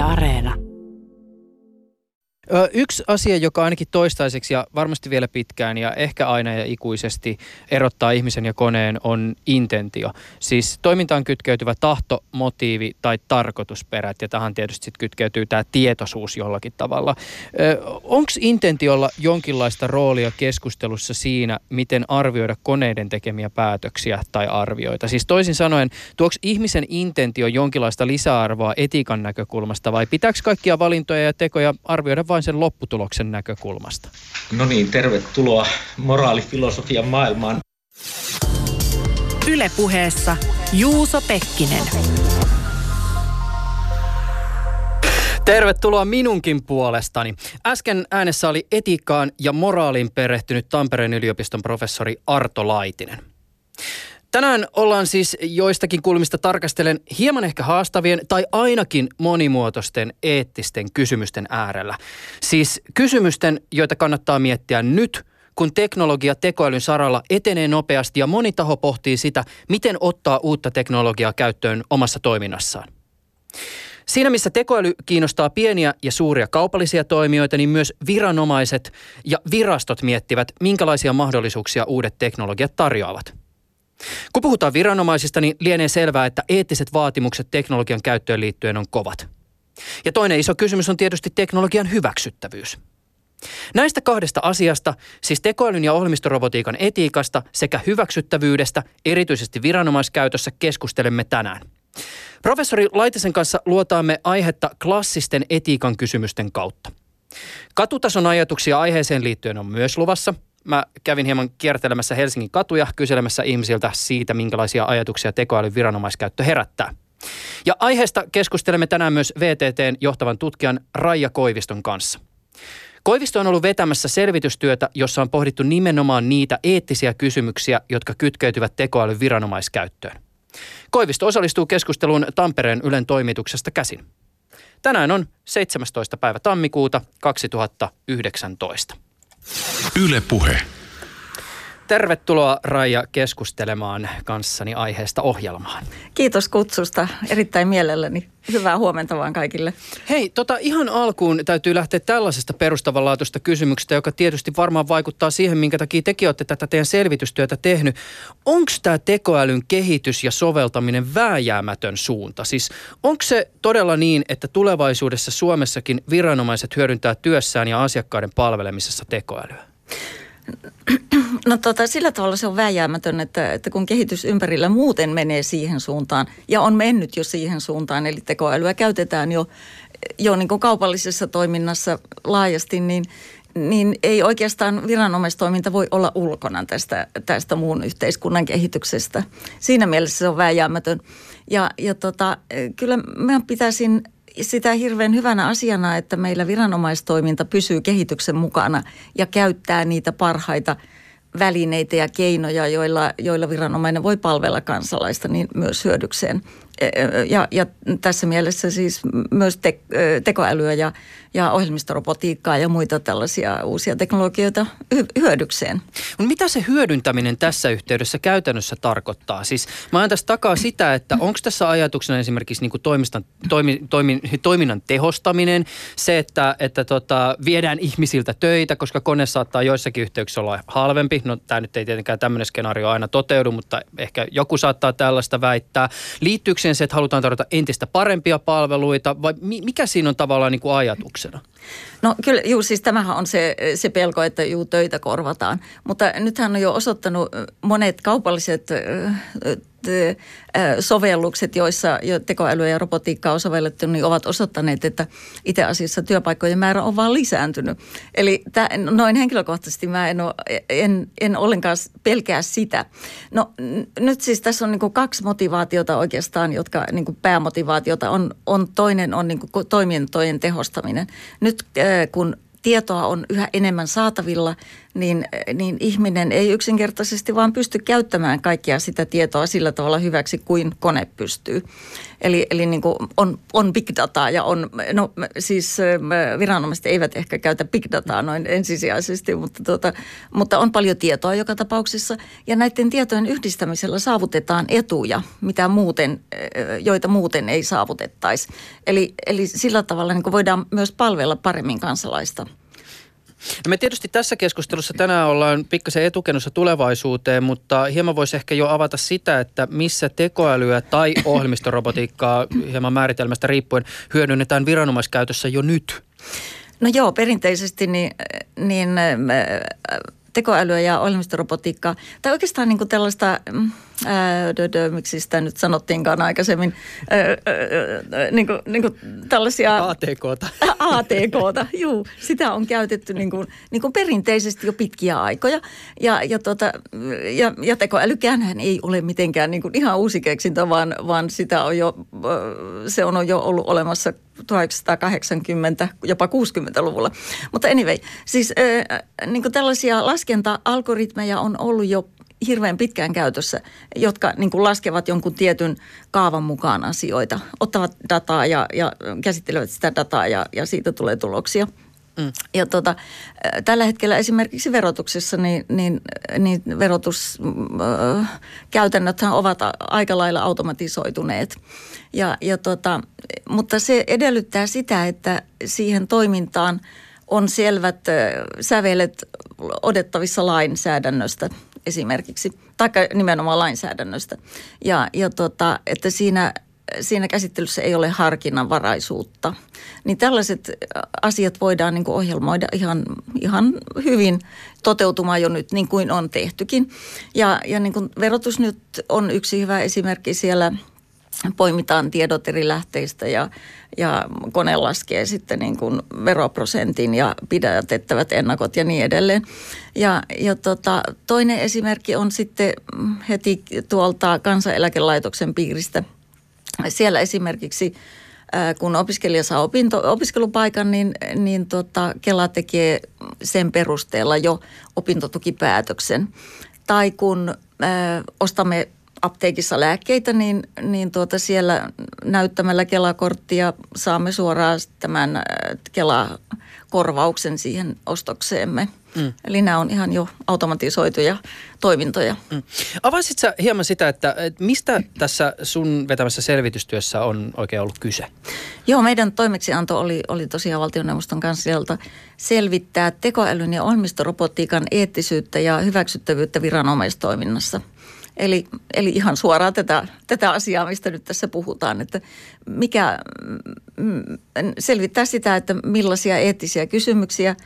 Yle Areena. Yksi asia, joka ainakin toistaiseksi ja varmasti vielä pitkään ja ehkä aina ja ikuisesti erottaa ihmisen ja koneen on intentio. Siis toimintaan kytkeytyvä tahto, motiivi tai tarkoitusperät ja tähän tietysti sit kytkeytyy tämä tietoisuus jollakin tavalla. Onko intentiolla jonkinlaista roolia keskustelussa siinä, miten arvioida koneiden tekemiä päätöksiä tai arvioita? Siis toisin sanoen, tuoks ihmisen intentio jonkinlaista lisäarvoa etiikan näkökulmasta vai pitääkö kaikkia valintoja ja tekoja arvioida vain sen lopputuloksen näkökulmasta. No niin, tervetuloa moraalifilosofian maailmaan. Ylepuheessa Juuso Pekkinen. Tervetuloa minunkin puolestani. Äsken äänessä oli etiikkaan ja moraaliin perehtynyt Tampereen yliopiston professori Arto Laitinen. Tänään ollaan siis joistakin kulmista tarkastellen hieman ehkä haastavien tai ainakin monimuotoisten eettisten kysymysten äärellä. Siis kysymysten, joita kannattaa miettiä nyt, kun teknologia tekoälyn saralla etenee nopeasti ja moni taho pohtii sitä, miten ottaa uutta teknologiaa käyttöön omassa toiminnassaan. Siinä missä tekoäly kiinnostaa pieniä ja suuria kaupallisia toimijoita, niin myös viranomaiset ja virastot miettivät, minkälaisia mahdollisuuksia uudet teknologiat tarjoavat – kun puhutaan viranomaisista, niin lienee selvää, että eettiset vaatimukset teknologian käyttöön liittyen on kovat. Ja toinen iso kysymys on tietysti teknologian hyväksyttävyys. Näistä kahdesta asiasta, siis tekoälyn ja ohjelmistorobotiikan etiikasta sekä hyväksyttävyydestä, erityisesti viranomaiskäytössä, keskustelemme tänään. Professori Laitisen kanssa luotaamme aihetta klassisten etiikan kysymysten kautta. Katutason ajatuksia aiheeseen liittyen on myös luvassa – mä kävin hieman kiertelemässä Helsingin katuja kyselemässä ihmisiltä siitä, minkälaisia ajatuksia tekoälyn viranomaiskäyttö herättää. Ja aiheesta keskustelemme tänään myös VTTn johtavan tutkijan Raija Koiviston kanssa. Koivisto on ollut vetämässä selvitystyötä, jossa on pohdittu nimenomaan niitä eettisiä kysymyksiä, jotka kytkeytyvät tekoälyn viranomaiskäyttöön. Koivisto osallistuu keskusteluun Tampereen Ylen toimituksesta käsin. Tänään on 17. päivä tammikuuta 2019. Yle Puhe. Tervetuloa Raija keskustelemaan kanssani aiheesta ohjelmaan. Kiitos kutsusta. Erittäin mielelläni. Hyvää huomenta vaan kaikille. Hei, tota, ihan alkuun täytyy lähteä tällaisesta perustavanlaatuista kysymyksestä, joka tietysti varmaan vaikuttaa siihen, minkä takia tekin olette tätä teidän selvitystyötä tehnyt. Onko tämä tekoälyn kehitys ja soveltaminen vääjäämätön suunta? Siis onko se todella niin, että tulevaisuudessa Suomessakin viranomaiset hyödyntää työssään ja asiakkaiden palvelemisessa tekoälyä? No tota, sillä tavalla se on vääjäämätön, että, että kun kehitys ympärillä muuten menee siihen suuntaan ja on mennyt jo siihen suuntaan, eli tekoälyä käytetään jo, jo niin kuin kaupallisessa toiminnassa laajasti, niin, niin ei oikeastaan viranomaistoiminta voi olla ulkona tästä, tästä muun yhteiskunnan kehityksestä. Siinä mielessä se on vääjäämätön. Ja, ja tota, kyllä mä pitäisin sitä hirveän hyvänä asiana, että meillä viranomaistoiminta pysyy kehityksen mukana ja käyttää niitä parhaita välineitä ja keinoja, joilla, joilla viranomainen voi palvella kansalaista niin myös hyödykseen. Ja, ja tässä mielessä siis myös te, tekoälyä ja, ja ohjelmistorobotiikkaa ja muita tällaisia uusia teknologioita hyödykseen. Mitä se hyödyntäminen tässä yhteydessä käytännössä tarkoittaa? Siis mä ajan tässä takaa sitä, että onko tässä ajatuksena esimerkiksi niin kuin toimistan, toimi, toimi, toiminnan tehostaminen, se, että, että tota, viedään ihmisiltä töitä, koska kone saattaa joissakin yhteyksissä olla halvempi. No tämä nyt ei tietenkään tämmöinen skenaario aina toteudu, mutta ehkä joku saattaa tällaista väittää. Liittyykö se, että halutaan tarjota entistä parempia palveluita vai mikä siinä on tavallaan niin kuin ajatuksena? No kyllä, juu, siis tämähän on se, se pelko, että juu, töitä korvataan. Mutta nythän on jo osoittanut monet kaupalliset sovellukset, joissa jo tekoälyä ja robotiikkaa on sovellettu, niin ovat osoittaneet, että itse asiassa työpaikkojen määrä on vaan lisääntynyt. Eli tämä, noin henkilökohtaisesti mä en, ole, en, en ollenkaan pelkää sitä. No nyt siis tässä on niin kaksi motivaatiota oikeastaan, jotka niin päämotivaatiota on, on. Toinen on niin toimintojen tehostaminen. Nyt kun tietoa on yhä enemmän saatavilla, niin, niin ihminen ei yksinkertaisesti vaan pysty käyttämään kaikkia sitä tietoa sillä tavalla hyväksi kuin kone pystyy. Eli, eli niin kuin on, on big dataa ja on, no siis viranomaiset eivät ehkä käytä big dataa noin ensisijaisesti, mutta, tuota, mutta on paljon tietoa joka tapauksessa. Ja näiden tietojen yhdistämisellä saavutetaan etuja, mitä muuten, joita muuten ei saavutettaisi. Eli, eli sillä tavalla niin kuin voidaan myös palvella paremmin kansalaista. No me tietysti tässä keskustelussa tänään ollaan pikkasen etukennossa tulevaisuuteen, mutta hieman voisi ehkä jo avata sitä, että missä tekoälyä tai ohjelmistorobotiikkaa hieman määritelmästä riippuen hyödynnetään viranomaiskäytössä jo nyt. No joo, perinteisesti niin, niin tekoälyä ja ohjelmistorobotiikkaa, tai oikeastaan niin kuin tällaista, mm, miksi sitä nyt sanottiinkaan aikaisemmin, niin kuin, niin kuin tällaisia... ATKta. ATKta, juu. Sitä on käytetty niin kuin, niin kuin perinteisesti jo pitkiä aikoja. Ja, ja, tota, ja, ja tekoälykään ei ole mitenkään niin kuin ihan uusi keksintö, vaan, vaan sitä on jo, se on jo ollut olemassa 1980, jopa 60-luvulla. Mutta anyway, siis äh, niin kuin tällaisia laskenta-algoritmeja on ollut jo hirveän pitkään käytössä, jotka niin kuin laskevat jonkun tietyn kaavan mukaan asioita, ottavat dataa ja, ja käsittelevät sitä dataa ja, ja siitä tulee tuloksia. Mm. Ja tota, tällä hetkellä esimerkiksi verotuksessa niin, niin, niin verotuskäytännöthän ovat aika lailla automatisoituneet. Ja, ja tota, mutta se edellyttää sitä, että siihen toimintaan on selvät sävelet odettavissa lainsäädännöstä esimerkiksi, tai nimenomaan lainsäädännöstä. Ja, ja tota, että siinä siinä käsittelyssä ei ole harkinnanvaraisuutta. Niin tällaiset asiat voidaan niin ohjelmoida ihan, ihan hyvin toteutumaan jo nyt, niin kuin on tehtykin. Ja, ja niin kuin verotus nyt on yksi hyvä esimerkki siellä poimitaan tiedot eri lähteistä ja, ja kone laskee sitten niin kuin veroprosentin ja pidätettävät ennakot ja niin edelleen. Ja, ja tota, toinen esimerkki on sitten heti tuolta kansaneläkelaitoksen piiristä – siellä esimerkiksi kun opiskelija saa opinto, opiskelupaikan, niin, niin tota, Kela tekee sen perusteella jo opintotukipäätöksen. Tai kun ö, ostamme apteekissa lääkkeitä, niin, niin tuota siellä näyttämällä Kela-korttia saamme suoraan tämän Kela-korvauksen siihen ostokseemme – Mm. Eli nämä on ihan jo automatisoituja toimintoja. Mm. Avaisit sä hieman sitä, että, että mistä tässä sun vetämässä selvitystyössä on oikein ollut kyse? Joo, meidän toimeksianto oli, oli tosiaan valtioneuvoston kanslialta selvittää tekoälyn ja ohjelmistorobotiikan eettisyyttä ja hyväksyttävyyttä viranomaistoiminnassa. Eli, eli ihan suoraan tätä, tätä asiaa, mistä nyt tässä puhutaan, että mikä mm, selvittää sitä, että millaisia eettisiä kysymyksiä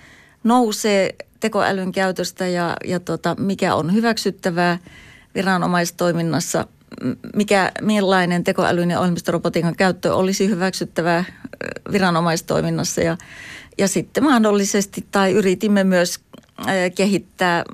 nousee tekoälyn käytöstä ja, ja tota, mikä on hyväksyttävää viranomaistoiminnassa, mikä, millainen tekoälyn ja ohjelmistorobotiikan käyttö olisi hyväksyttävää viranomaistoiminnassa ja, ja sitten mahdollisesti tai yritimme myös kehittää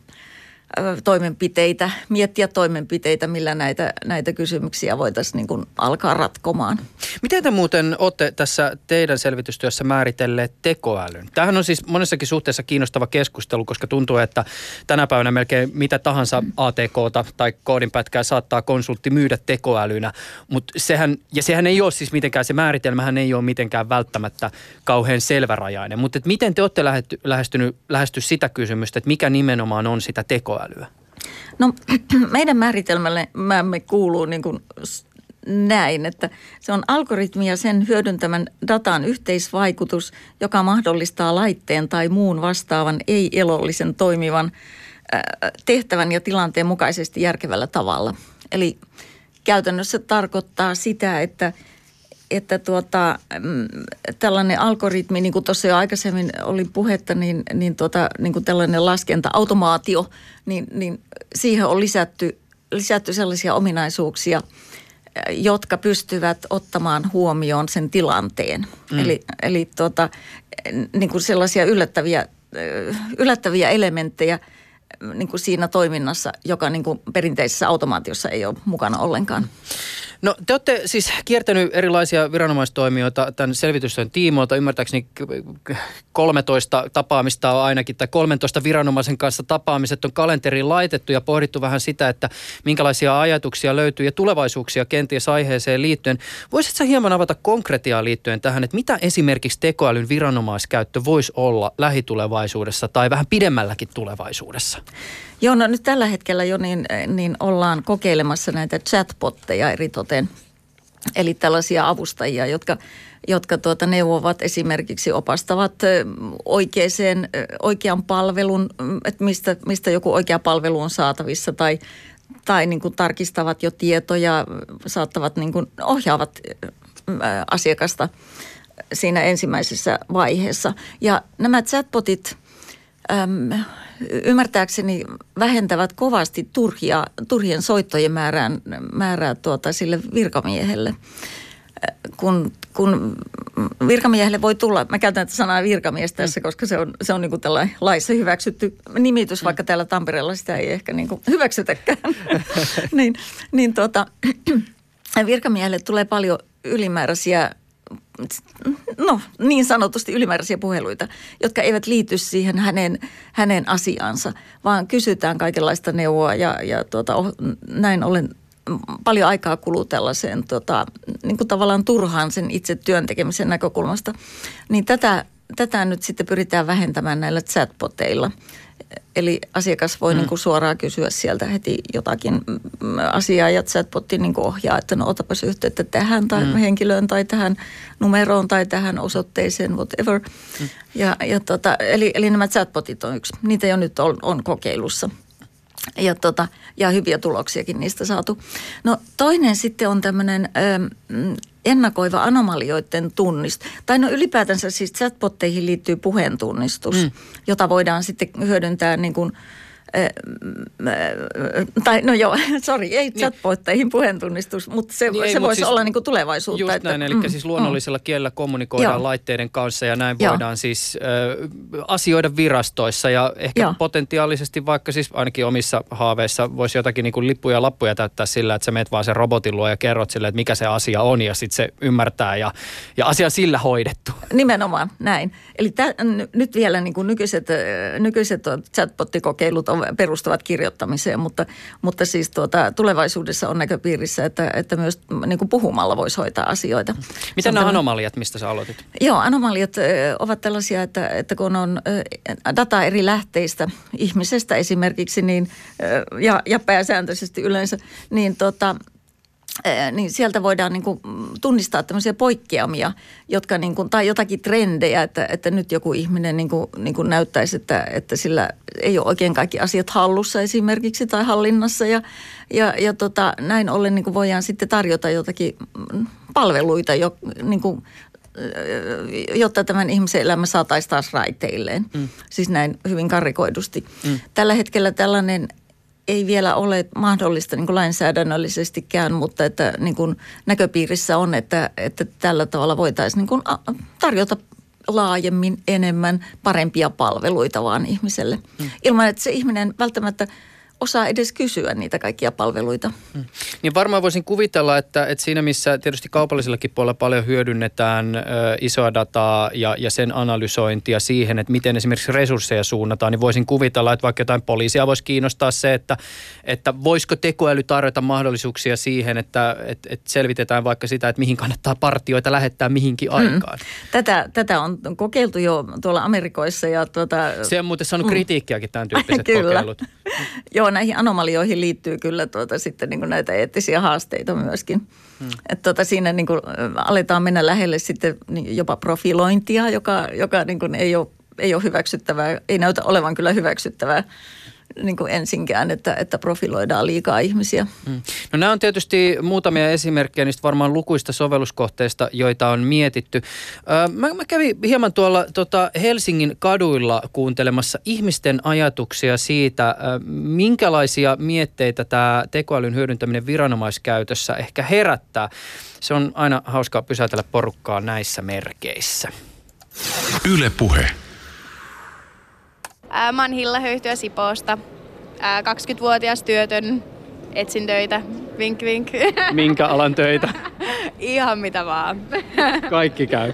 toimenpiteitä, miettiä toimenpiteitä, millä näitä, näitä kysymyksiä voitaisiin niin kuin alkaa ratkomaan. Miten te muuten olette tässä teidän selvitystyössä määritelleet tekoälyn? Tämähän on siis monessakin suhteessa kiinnostava keskustelu, koska tuntuu, että tänä päivänä melkein mitä tahansa ATKta tai koodinpätkää saattaa konsultti myydä tekoälynä, mutta sehän, ja sehän ei ole siis mitenkään, se määritelmähän ei ole mitenkään välttämättä kauhean selvärajainen, mutta miten te olette lähestynyt, lähesty sitä kysymystä, että mikä nimenomaan on sitä tekoälyä? Tekoälyä? No meidän määritelmämme kuuluu niin kuin näin, että se on algoritmi ja sen hyödyntämän datan yhteisvaikutus, joka mahdollistaa laitteen tai muun vastaavan ei-elollisen toimivan tehtävän ja tilanteen mukaisesti järkevällä tavalla. Eli käytännössä tarkoittaa sitä, että – että tuota, mm, tällainen algoritmi, niin kuin tuossa jo aikaisemmin oli puhetta, niin, niin, tuota, niin kuin tällainen laskenta-automaatio, niin, niin siihen on lisätty, lisätty sellaisia ominaisuuksia, jotka pystyvät ottamaan huomioon sen tilanteen. Mm. Eli, eli tuota, niin kuin sellaisia yllättäviä, yllättäviä elementtejä niin kuin siinä toiminnassa, joka niin kuin perinteisessä automaatiossa ei ole mukana ollenkaan. No te olette siis kiertänyt erilaisia viranomaistoimijoita tämän selvitystyön tiimoilta. Ymmärtääkseni 13 tapaamista on ainakin, tai 13 viranomaisen kanssa tapaamiset on kalenteriin laitettu ja pohdittu vähän sitä, että minkälaisia ajatuksia löytyy ja tulevaisuuksia kenties aiheeseen liittyen. Voisitko hieman avata konkretiaa liittyen tähän, että mitä esimerkiksi tekoälyn viranomaiskäyttö voisi olla lähitulevaisuudessa tai vähän pidemmälläkin tulevaisuudessa? Joo, no nyt tällä hetkellä jo niin, niin ollaan kokeilemassa näitä chatbotteja eritoten. Eli tällaisia avustajia, jotka, jotka tuota neuvovat esimerkiksi opastavat oikeaan, oikean palvelun, että mistä, mistä joku oikea palvelu on saatavissa tai, tai niin kuin tarkistavat jo tietoja, saattavat niin kuin ohjaavat asiakasta siinä ensimmäisessä vaiheessa. Ja nämä chatbotit äm, ymmärtääkseni vähentävät kovasti turhia, turhien soittojen määrää, määrää tuota sille virkamiehelle. Kun, kun virkamiehelle voi tulla, mä käytän tätä sanaa virkamies tässä, mm. koska se on, se on niin kuin tällainen laissa hyväksytty nimitys, vaikka täällä Tampereella sitä ei ehkä niin kuin hyväksytäkään. niin, niin tuota, virkamiehelle tulee paljon ylimääräisiä no niin sanotusti ylimääräisiä puheluita, jotka eivät liity siihen hänen, hänen asiansa, vaan kysytään kaikenlaista neuvoa ja, ja tuota, näin ollen paljon aikaa kuluu tällaiseen tota, niin kuin tavallaan turhaan sen itse työn tekemisen näkökulmasta. Niin tätä, tätä nyt sitten pyritään vähentämään näillä chatboteilla. Eli asiakas voi mm. niin kuin suoraan kysyä sieltä heti jotakin mm, asiaa ja chatbotti niin kuin ohjaa, että no otapas yhteyttä tähän tai mm. henkilöön tai tähän numeroon tai tähän osoitteeseen, whatever. Mm. Ja, ja tota, eli, eli nämä chatbotit on yksi. Niitä jo nyt on, on kokeilussa. Ja, tota, ja hyviä tuloksiakin niistä saatu. No toinen sitten on tämmöinen ennakoiva anomalioiden tunnist. Tai no ylipäätänsä siis chatbotteihin liittyy puheentunnistus, mm. jota voidaan sitten hyödyntää niin kuin – tai no joo, sori, ei niin. chatbotteihin puheentunnistus, mutta se, niin, se ei, voisi siis olla niin kuin tulevaisuutta. Just että, näin, eli mm, siis luonnollisella mm. kielellä kommunikoidaan joo. laitteiden kanssa ja näin joo. voidaan siis äh, asioida virastoissa ja ehkä joo. potentiaalisesti vaikka siis ainakin omissa haaveissa voisi jotakin niin kuin lippuja ja lappuja täyttää sillä, että sä meet vaan sen robotin luo ja kerrot sille, että mikä se asia on ja sitten se ymmärtää ja, ja asia sillä hoidettu. Nimenomaan, näin. Eli tä, n- nyt vielä niin kuin nykyiset, nykyiset chatbottikokeilut on perustuvat kirjoittamiseen, mutta, mutta siis tuota, tulevaisuudessa on näköpiirissä, että, että myös niin kuin puhumalla voisi hoitaa asioita. Miten nämä anomaliat, mistä sä aloitit? Joo, anomaliat ovat tällaisia, että, että kun on data eri lähteistä, ihmisestä esimerkiksi, niin, ja, ja pääsääntöisesti yleensä, niin tota, niin sieltä voidaan niin kuin tunnistaa tämmöisiä poikkeamia, jotka niin kuin, tai jotakin trendejä, että, että nyt joku ihminen niin kuin, niin kuin näyttäisi, että, että sillä ei ole oikein kaikki asiat hallussa esimerkiksi tai hallinnassa. Ja, ja, ja tota, näin ollen niin kuin voidaan sitten tarjota jotakin palveluita, jo, niin kuin, jotta tämän ihmisen elämä saataisiin taas raiteilleen. Mm. Siis näin hyvin karikoidusti. Mm. Tällä hetkellä tällainen ei vielä ole mahdollista niin kuin lainsäädännöllisestikään, mutta että niin kuin näköpiirissä on, että, että tällä tavalla voitaisiin niin kuin tarjota laajemmin enemmän parempia palveluita vaan ihmiselle. Hmm. Ilman, että se ihminen välttämättä – osaa edes kysyä niitä kaikkia palveluita. Hmm. Niin varmaan voisin kuvitella, että, että siinä missä tietysti kaupallisellakin puolella paljon hyödynnetään ö, isoa dataa ja, ja sen analysointia siihen, että miten esimerkiksi resursseja suunnataan, niin voisin kuvitella, että vaikka jotain poliisia voisi kiinnostaa se, että, että voisiko tekoäly tarjota mahdollisuuksia siihen, että, että, että selvitetään vaikka sitä, että mihin kannattaa partioita lähettää mihinkin hmm. aikaan. Tätä, tätä on kokeiltu jo tuolla Amerikoissa. Ja tuota... Se on muuten saanut kritiikkiäkin tämän tyyppiset Kyllä. kokeilut. Joo, näihin anomalioihin liittyy kyllä tuota, sitten niin kuin näitä eettisiä haasteita myöskin. Hmm. Että tuota, siinä niin kuin aletaan mennä lähelle sitten jopa profilointia, joka, joka niin kuin ei, ole, ei ole hyväksyttävää, ei näytä olevan kyllä hyväksyttävää niin kuin ensinkään, että, että profiloidaan liikaa ihmisiä. Mm. No nämä on tietysti muutamia esimerkkejä niistä varmaan lukuista sovelluskohteista, joita on mietitty. mä, mä kävin hieman tuolla tota Helsingin kaduilla kuuntelemassa ihmisten ajatuksia siitä, minkälaisia mietteitä tämä tekoälyn hyödyntäminen viranomaiskäytössä ehkä herättää. Se on aina hauskaa pysäytellä porukkaa näissä merkeissä. Yle Puhe. Mä oon Hilla Höyhtyä Sipoosta, 20-vuotias työtön etsin töitä. Vink vink. Minkä alan töitä? Ihan mitä vaan. Kaikki käy.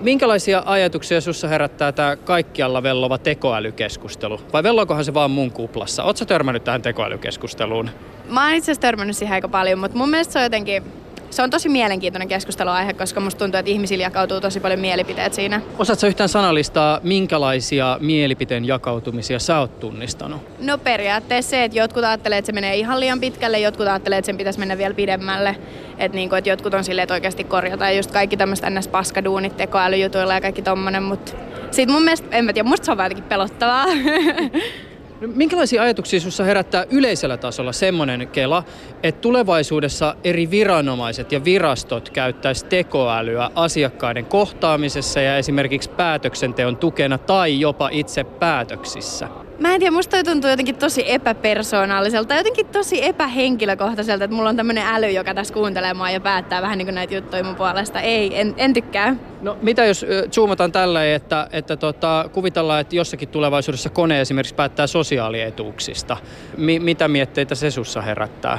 Minkälaisia ajatuksia sussa herättää tämä kaikkialla vellova tekoälykeskustelu? Vai velloikohan se vaan mun kuplassa? Oletko törmännyt tähän tekoälykeskusteluun? Mä oon itse asiassa törmännyt siihen aika paljon, mutta mun mielestä se on jotenkin se on tosi mielenkiintoinen keskusteluaihe, koska musta tuntuu, että ihmisillä jakautuu tosi paljon mielipiteet siinä. Osaatko yhtään sanallistaa, minkälaisia mielipiteen jakautumisia sä oot tunnistanut? No periaatteessa se, että jotkut ajattelee, että se menee ihan liian pitkälle, jotkut ajattelee, että sen pitäisi mennä vielä pidemmälle. Että niinku, et jotkut on silleen, että oikeasti korjataan just kaikki tämmöistä ns. paskaduunit tekoälyjutuilla ja kaikki tommonen, mutta sitten mun mielestä, en mä tiedä, musta se on jotenkin pelottavaa. No, minkälaisia ajatuksia sinussa herättää yleisellä tasolla semmoinen kela, että tulevaisuudessa eri viranomaiset ja virastot käyttäisi tekoälyä asiakkaiden kohtaamisessa ja esimerkiksi päätöksenteon tukena tai jopa itse päätöksissä? Mä en tiedä, musta toi tuntuu jotenkin tosi epäpersoonalliselta, jotenkin tosi epähenkilökohtaiselta, että mulla on tämmönen äly, joka tässä kuuntelee mua ja päättää vähän niin kuin näitä juttuja mun puolesta. Ei, en, en tykkää. No mitä jos zoomataan tällä, että, että tota, kuvitellaan, että jossakin tulevaisuudessa kone esimerkiksi päättää sosiaalietuuksista. Mi- mitä mietteitä se sussa herättää?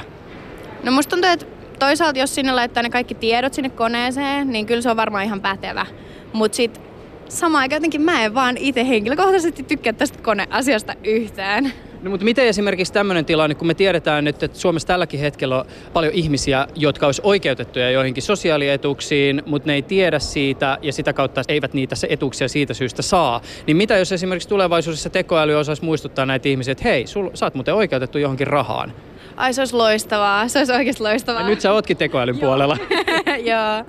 No musta tuntuu, että toisaalta jos sinne laittaa ne kaikki tiedot sinne koneeseen, niin kyllä se on varmaan ihan pätevä. Mutta sitten samaan aikaan jotenkin mä en vaan itse henkilökohtaisesti tykkää tästä koneasiasta yhtään. No, mutta miten esimerkiksi tämmöinen tilanne, kun me tiedetään nyt, että Suomessa tälläkin hetkellä on paljon ihmisiä, jotka olisi oikeutettuja joihinkin sosiaalietuuksiin, mutta ne ei tiedä siitä ja sitä kautta eivät niitä se etuuksia siitä syystä saa. Niin mitä jos esimerkiksi tulevaisuudessa tekoäly osaisi muistuttaa näitä ihmisiä, että hei, sul, sä oot muuten oikeutettu johonkin rahaan? Ai se olisi loistavaa, se olisi oikeasti loistavaa. Ja nyt sä ootkin tekoälyn puolella. Joo.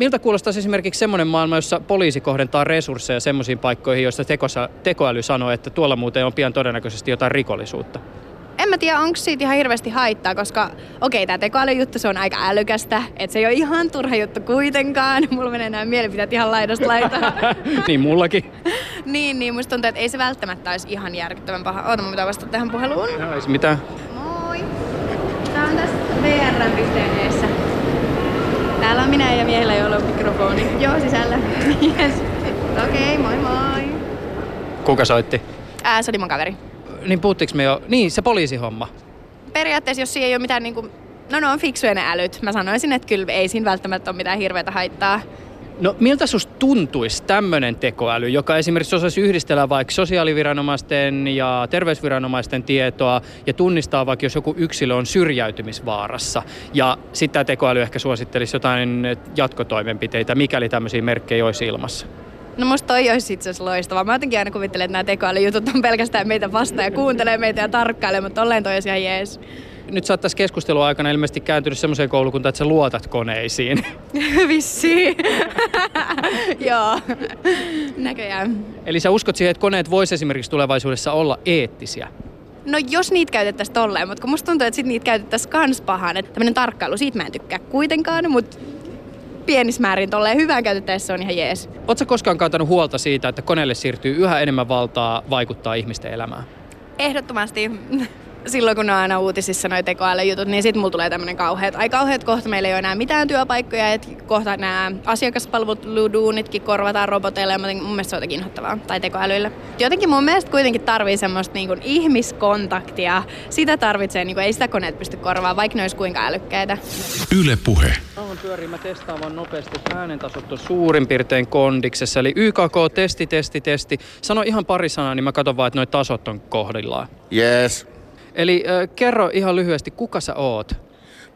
Miltä kuulostaa esimerkiksi semmoinen maailma, jossa poliisi kohdentaa resursseja semmoisiin paikkoihin, joista tekosa, tekoäly sanoo, että tuolla muuten on pian todennäköisesti jotain rikollisuutta? En mä tiedä, onko siitä ihan hirveästi haittaa, koska okei, okay, tämä tekoälyjuttu se on aika älykästä, että se ei ole ihan turha juttu kuitenkaan. Mulla menee nämä mielipiteet ihan laidasta laitaan. niin mullakin. niin, niin musta tuntuu, että ei se välttämättä olisi ihan järkyttävän paha. Oota, mä pitää vastata tähän puheluun. Ei mitään. Moi. Tää on tässä on minä ja miehellä, joilla on mikrofoni. Joo, sisällä. yes. Okei, okay, moi moi. Kuka soitti? Ää, se oli mun kaveri. Niin puhuttiinko me jo? Niin, se poliisihomma. Periaatteessa, jos siinä ei ole mitään niinku... No ne on fiksuja ne älyt. Mä sanoisin, että kyllä ei siinä välttämättä ole mitään hirveätä haittaa. No miltä susta tuntuisi tämmöinen tekoäly, joka esimerkiksi osaisi yhdistellä vaikka sosiaaliviranomaisten ja terveysviranomaisten tietoa ja tunnistaa vaikka jos joku yksilö on syrjäytymisvaarassa ja sitten tämä tekoäly ehkä suosittelisi jotain jatkotoimenpiteitä, mikäli tämmöisiä merkkejä olisi ilmassa? No musta toi olisi itse asiassa loistavaa. Mä jotenkin aina kuvittelen, että nämä tekoälyjutut on pelkästään meitä vastaan ja kuuntelee meitä ja tarkkailee, mutta tolleen toi olisi ihan jees nyt sä oot tässä keskustelun aikana ilmeisesti kääntynyt semmoiseen koulukuntaan, että sä luotat koneisiin. Vissi. Joo, näköjään. Eli sä uskot siihen, että koneet vois esimerkiksi tulevaisuudessa olla eettisiä? No jos niitä käytettäisiin tolleen, mutta kun musta tuntuu, että sit niitä käytettäisiin kans pahaan. Että tämmönen tarkkailu, siitä mä en tykkää kuitenkaan, mutta pienissä määrin tolleen hyvään käytettäessä on ihan jees. Oletko koskaan kantanut huolta siitä, että koneelle siirtyy yhä enemmän valtaa vaikuttaa ihmisten elämään? Ehdottomasti silloin kun ne on aina uutisissa noi tekoälyjutut, niin sitten mulla tulee tämmöinen kauheat, ai kauheat kohta meillä ei ole enää mitään työpaikkoja, että kohta nämä asiakaspalveluduunitkin korvataan roboteille, ja mun mielestä se on jotenkin inhottavaa, tai tekoälyille. Jotenkin mun mielestä kuitenkin tarvii semmoista niin kuin ihmiskontaktia, sitä tarvitsee, niin kuin, ei sitä koneet pysty korvaamaan, vaikka ne olisi kuinka älykkäitä. Yle Puhe. Kauan pyörii, mä testaan vaan nopeasti, äänentasot on suurin piirtein kondiksessa, eli YKK, testi, testi, testi. Sano ihan pari sanaa, niin mä katson vaan, että noi tasot on kohdillaan. Yes. Eli äh, kerro ihan lyhyesti, kuka sä oot?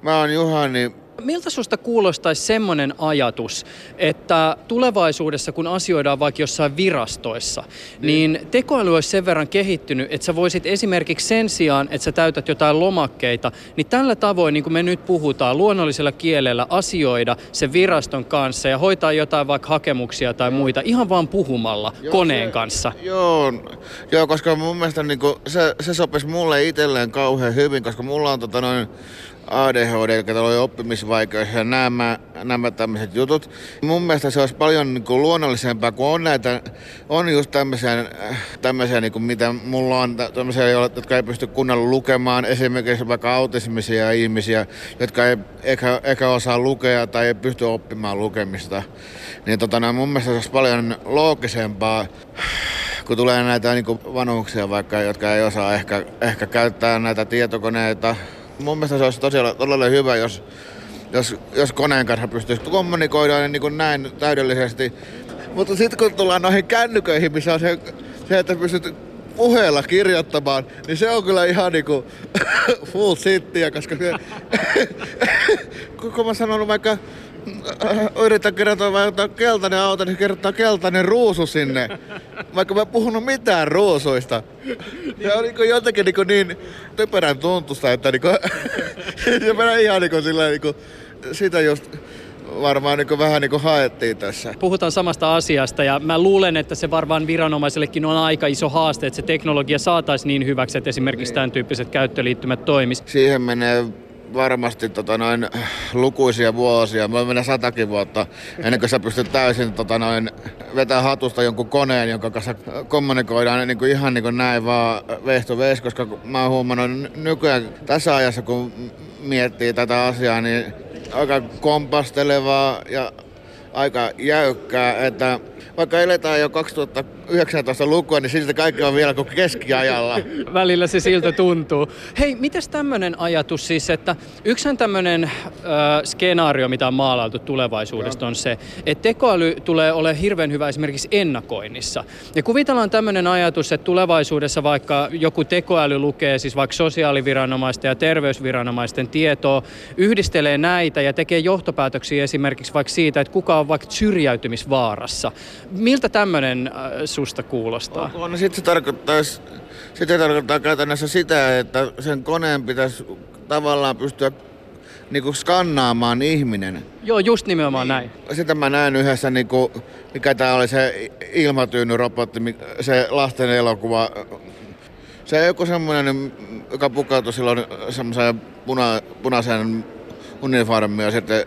Mä oon Juhani Miltä susta kuulostaisi semmoinen ajatus, että tulevaisuudessa kun asioidaan vaikka jossain virastoissa, niin, niin tekoäly olisi sen verran kehittynyt, että sä voisit esimerkiksi sen sijaan, että sä täytät jotain lomakkeita, niin tällä tavoin, niin kuin me nyt puhutaan, luonnollisella kielellä asioida sen viraston kanssa ja hoitaa jotain vaikka hakemuksia tai muita ihan vaan puhumalla joo, koneen se, kanssa. Joo, joo, koska mun mielestä niin kuin, se, se sopisi mulle itselleen kauhean hyvin, koska mulla on tota noin ADHD, eli oli oppimisvaikeus ja nämä, nämä tämmöiset jutut. Mun mielestä se olisi paljon niin kuin luonnollisempaa, kun on näitä, on just tämmöisiä, tämmöisiä niin kuin mitä mulla on, tämmöisiä, jotka ei pysty kunnolla lukemaan, esimerkiksi vaikka autismisia ihmisiä, jotka ei ehkä, ehkä osaa lukea tai ei pysty oppimaan lukemista. Niin tota, mun mielestä se olisi paljon loogisempaa, kun tulee näitä niin vanhuksia vaikka, jotka ei osaa ehkä, ehkä käyttää näitä tietokoneita, mun mielestä se olisi tosiaan todella hyvä, jos, jos, jos koneen kanssa pystyisi kommunikoida niin kuin näin täydellisesti. Mutta sitten kun tullaan noihin kännyköihin, missä on se, se että pystyt puheella kirjoittamaan, niin se on kyllä ihan niinku full sittiä, koska se, kun mä sanon vaikka yritän kirjoittaa vaikka keltainen auto, niin kirjoittaa keltainen ruusu sinne. Vaikka mä en puhunut mitään ruusuista. Se on niin jotenkin niin, niin typerän tuntusta, että niin kuin, se menee ihan niin sillä niin kuin, sitä just varmaan niin vähän niin kuin haettiin tässä. Puhutaan samasta asiasta ja mä luulen, että se varmaan viranomaisellekin on aika iso haaste, että se teknologia saataisiin niin hyväksi, että esimerkiksi niin. tämän tyyppiset käyttöliittymät toimis. Siihen menee varmasti tota noin, lukuisia vuosia, voi mennä satakin vuotta, ennen kuin sä pystyt täysin tota noin, vetää hatusta jonkun koneen, jonka kanssa kommunikoidaan niin kuin ihan niin kuin näin vaan face to face, koska mä oon huomannut nykyään tässä ajassa, kun miettii tätä asiaa, niin aika kompastelevaa ja aika jäykkää, että vaikka eletään jo 2019 lukua, niin silti kaikki on vielä kuin keskiajalla. Välillä se siltä tuntuu. Hei, mitäs tämmöinen ajatus siis, että yksihän tämmöinen äh, skenaario, mitä on maalailtu tulevaisuudesta, on se, että tekoäly tulee olemaan hirveän hyvä esimerkiksi ennakoinnissa. Ja kuvitellaan tämmöinen ajatus, että tulevaisuudessa vaikka joku tekoäly lukee siis vaikka sosiaaliviranomaisten ja terveysviranomaisten tietoa, yhdistelee näitä ja tekee johtopäätöksiä esimerkiksi vaikka siitä, että kuka on vaikka syrjäytymisvaarassa. Miltä tämmöinen äh, susta kuulostaa? On, no sitten se tarkoittaisi, sitten tarkoittaa käytännössä sitä, että sen koneen pitäisi tavallaan pystyä niinku skannaamaan ihminen. Joo, just nimenomaan näin. Sitä mä näen yhdessä, niinku, mikä tää oli se ilmatyynyrobotti, se lasten elokuva. Se joku semmoinen, joka pukautui silloin semmoiseen puna, punaiseen uniformiin ja sitten,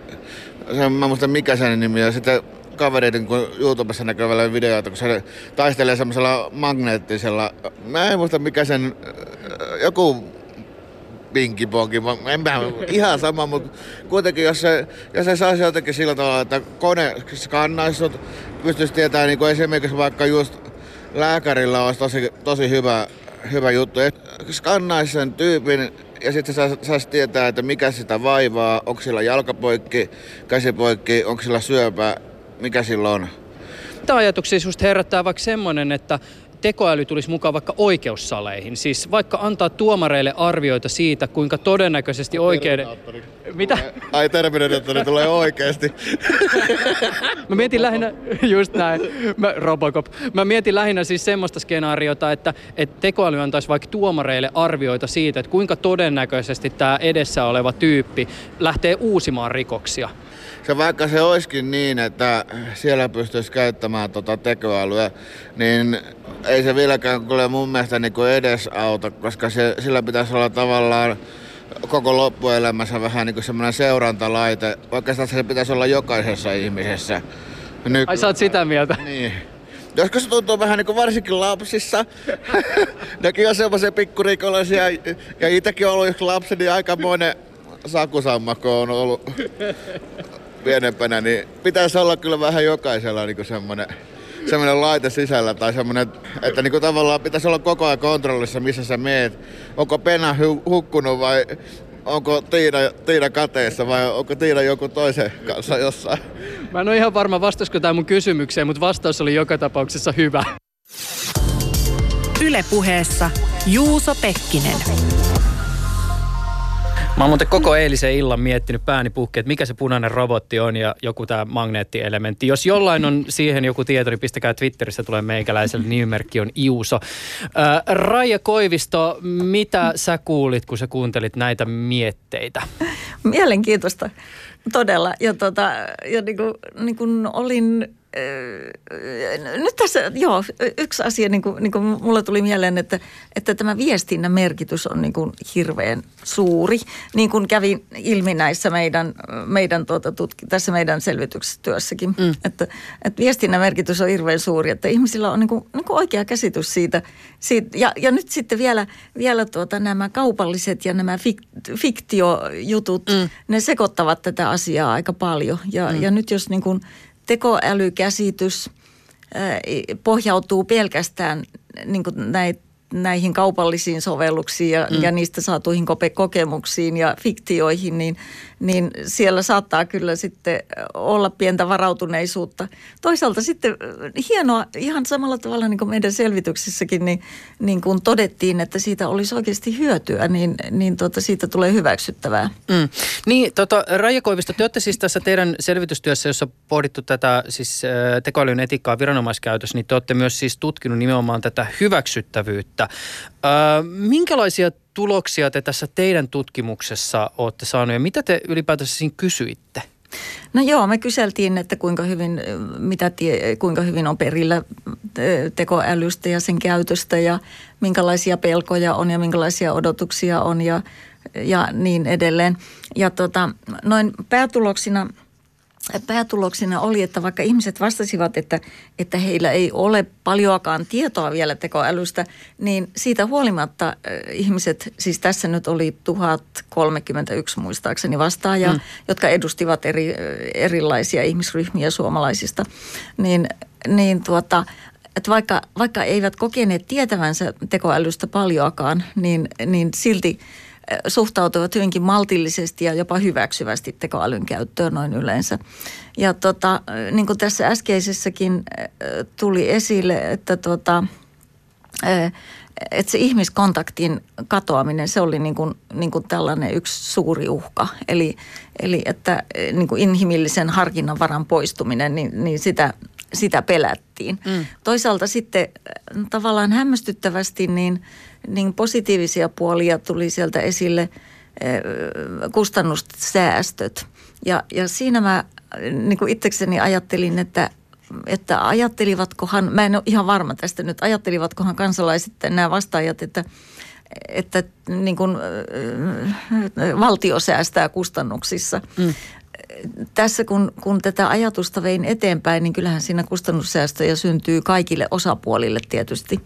se, mä muistan mikä sen nimi, ja sitten kavereiden kun YouTubessa näkyvällä videoita, kun se taistelee semmoisella magneettisella, mä en muista mikä sen, joku pinkiponki, en mä, ihan sama, mutta kuitenkin jos se, jos se saisi jotenkin sillä tavalla, että kone skannaisi sut, pystyisi tietämään niin kuin esimerkiksi vaikka just lääkärillä olisi tosi, tosi hyvä, hyvä juttu, skannaisi sen tyypin ja sitten saisi sais tietää, että mikä sitä vaivaa, onko sillä jalkapoikki, käsipoikki, onko sillä syöpä, mikä silloin on. Mitä ajatuksia sinusta herättää vaikka semmoinen, että tekoäly tulisi mukaan vaikka oikeussaleihin? Siis vaikka antaa tuomareille arvioita siitä, kuinka todennäköisesti oikeuden... Mitä? Ai Terminaattori tulee oikeasti. Mä mietin lähinnä, just näin, mä, Robocop. Mä mietin lähinnä siis semmoista skenaariota, että, että tekoäly antaisi vaikka tuomareille arvioita siitä, että kuinka todennäköisesti tämä edessä oleva tyyppi lähtee uusimaan rikoksia se vaikka se olisikin niin, että siellä pystyisi käyttämään tota tekoälyä, niin ei se vieläkään kyllä mun mielestä niin kuin edes auta, koska se, sillä pitäisi olla tavallaan koko loppuelämässä vähän niin kuin semmoinen seurantalaite, vaikka se pitäisi olla jokaisessa ihmisessä. Nyky- Ai sä oot sitä mieltä? Niin. Joskus se tuntuu vähän niin kuin varsinkin lapsissa. Nekin on semmoisia pikkurikollisia ja itsekin on ollut yksi lapsi, niin aikamoinen sakusammakko on ollut pienempänä, niin pitäisi olla kyllä vähän jokaisella niin semmoinen semmoinen laite sisällä tai semmoinen, että niin kuin tavallaan pitäisi olla koko ajan kontrollissa, missä sä meet. Onko Pena hu- hukkunut vai onko Tiina, Tiina kateessa vai onko Tiina joku toisen kanssa jossain? Mä en ole ihan varma vastasko tämä mun kysymykseen, mutta vastaus oli joka tapauksessa hyvä. Ylepuheessa Juuso Pekkinen. Mä oon muuten koko eilisen illan miettinyt pääni puhki, että mikä se punainen robotti on ja joku tämä magneettielementti. Jos jollain on siihen joku tieto, niin pistäkää Twitterissä tulee meikäläiselle. Nimimerkki on Iuso. Raija Koivisto, mitä sä kuulit, kun sä kuuntelit näitä mietteitä? Mielenkiintoista, todella. Ja, tota, ja niin kuin, niin kuin olin nyt tässä, joo, yksi asia, niin kuin, niin kuin mulle tuli mieleen, että, että tämä viestinnän merkitys on niin kuin hirveän suuri. Niin kuin kävi ilmi näissä meidän, meidän tuota, tutki, tässä meidän selvitystyössäkin. Mm. Että, että viestinnän merkitys on hirveän suuri, että ihmisillä on niin kuin, niin kuin oikea käsitys siitä. siitä ja, ja nyt sitten vielä, vielä tuota, nämä kaupalliset ja nämä fik, fiktiojutut, mm. ne sekoittavat tätä asiaa aika paljon. Ja, mm. ja nyt jos niin kuin – tekoälykäsitys pohjautuu pelkästään niin näitä näihin kaupallisiin sovelluksiin ja, mm. ja niistä saatuihin kokemuksiin ja fiktioihin, niin, niin siellä saattaa kyllä sitten olla pientä varautuneisuutta. Toisaalta sitten hienoa, ihan samalla tavalla niin kuin meidän selvityksissäkin, niin, niin kun todettiin, että siitä olisi oikeasti hyötyä, niin, niin tuota, siitä tulee hyväksyttävää. Mm. Niin, tota, Raija Koivisto, te olette siis tässä teidän selvitystyössä, jossa pohdittu tätä siis tekoälyn etiikkaa viranomaiskäytössä, niin te olette myös siis tutkinut nimenomaan tätä hyväksyttävyyttä. Ö, minkälaisia tuloksia te tässä teidän tutkimuksessa olette saaneet ja mitä te ylipäätänsä siinä kysyitte? No joo, me kyseltiin, että kuinka hyvin, mitä tie, kuinka hyvin on perillä tekoälystä ja sen käytöstä ja minkälaisia pelkoja on ja minkälaisia odotuksia on ja, ja niin edelleen. Ja tota, noin päätuloksina – päätuloksena oli, että vaikka ihmiset vastasivat, että, että heillä ei ole paljoakaan tietoa vielä tekoälystä, niin siitä huolimatta ihmiset, siis tässä nyt oli 1031 muistaakseni vastaajaa, mm. jotka edustivat eri, erilaisia ihmisryhmiä suomalaisista, niin, niin tuota, että vaikka, vaikka eivät kokeneet tietävänsä tekoälystä paljoakaan, niin, niin silti – suhtautuvat hyvinkin maltillisesti ja jopa hyväksyvästi tekoälyn käyttöön noin yleensä. Ja tota, niin kuin tässä äskeisessäkin tuli esille, että tota, että se ihmiskontaktin katoaminen, se oli niin kuin, niin kuin tällainen yksi suuri uhka. Eli, eli että niin kuin inhimillisen harkinnan varan poistuminen, niin, niin sitä, sitä pelättiin. Mm. Toisaalta sitten tavallaan hämmästyttävästi niin – niin positiivisia puolia tuli sieltä esille eh, kustannussäästöt. Ja, ja siinä mä niin kuin itsekseni ajattelin, että, että ajattelivatkohan, mä en ole ihan varma tästä nyt, ajattelivatkohan kansalaiset nämä vastaajat, että, että niin kuin, eh, valtio säästää kustannuksissa. Mm. Tässä kun, kun tätä ajatusta vein eteenpäin, niin kyllähän siinä kustannussäästöjä syntyy kaikille osapuolille tietysti.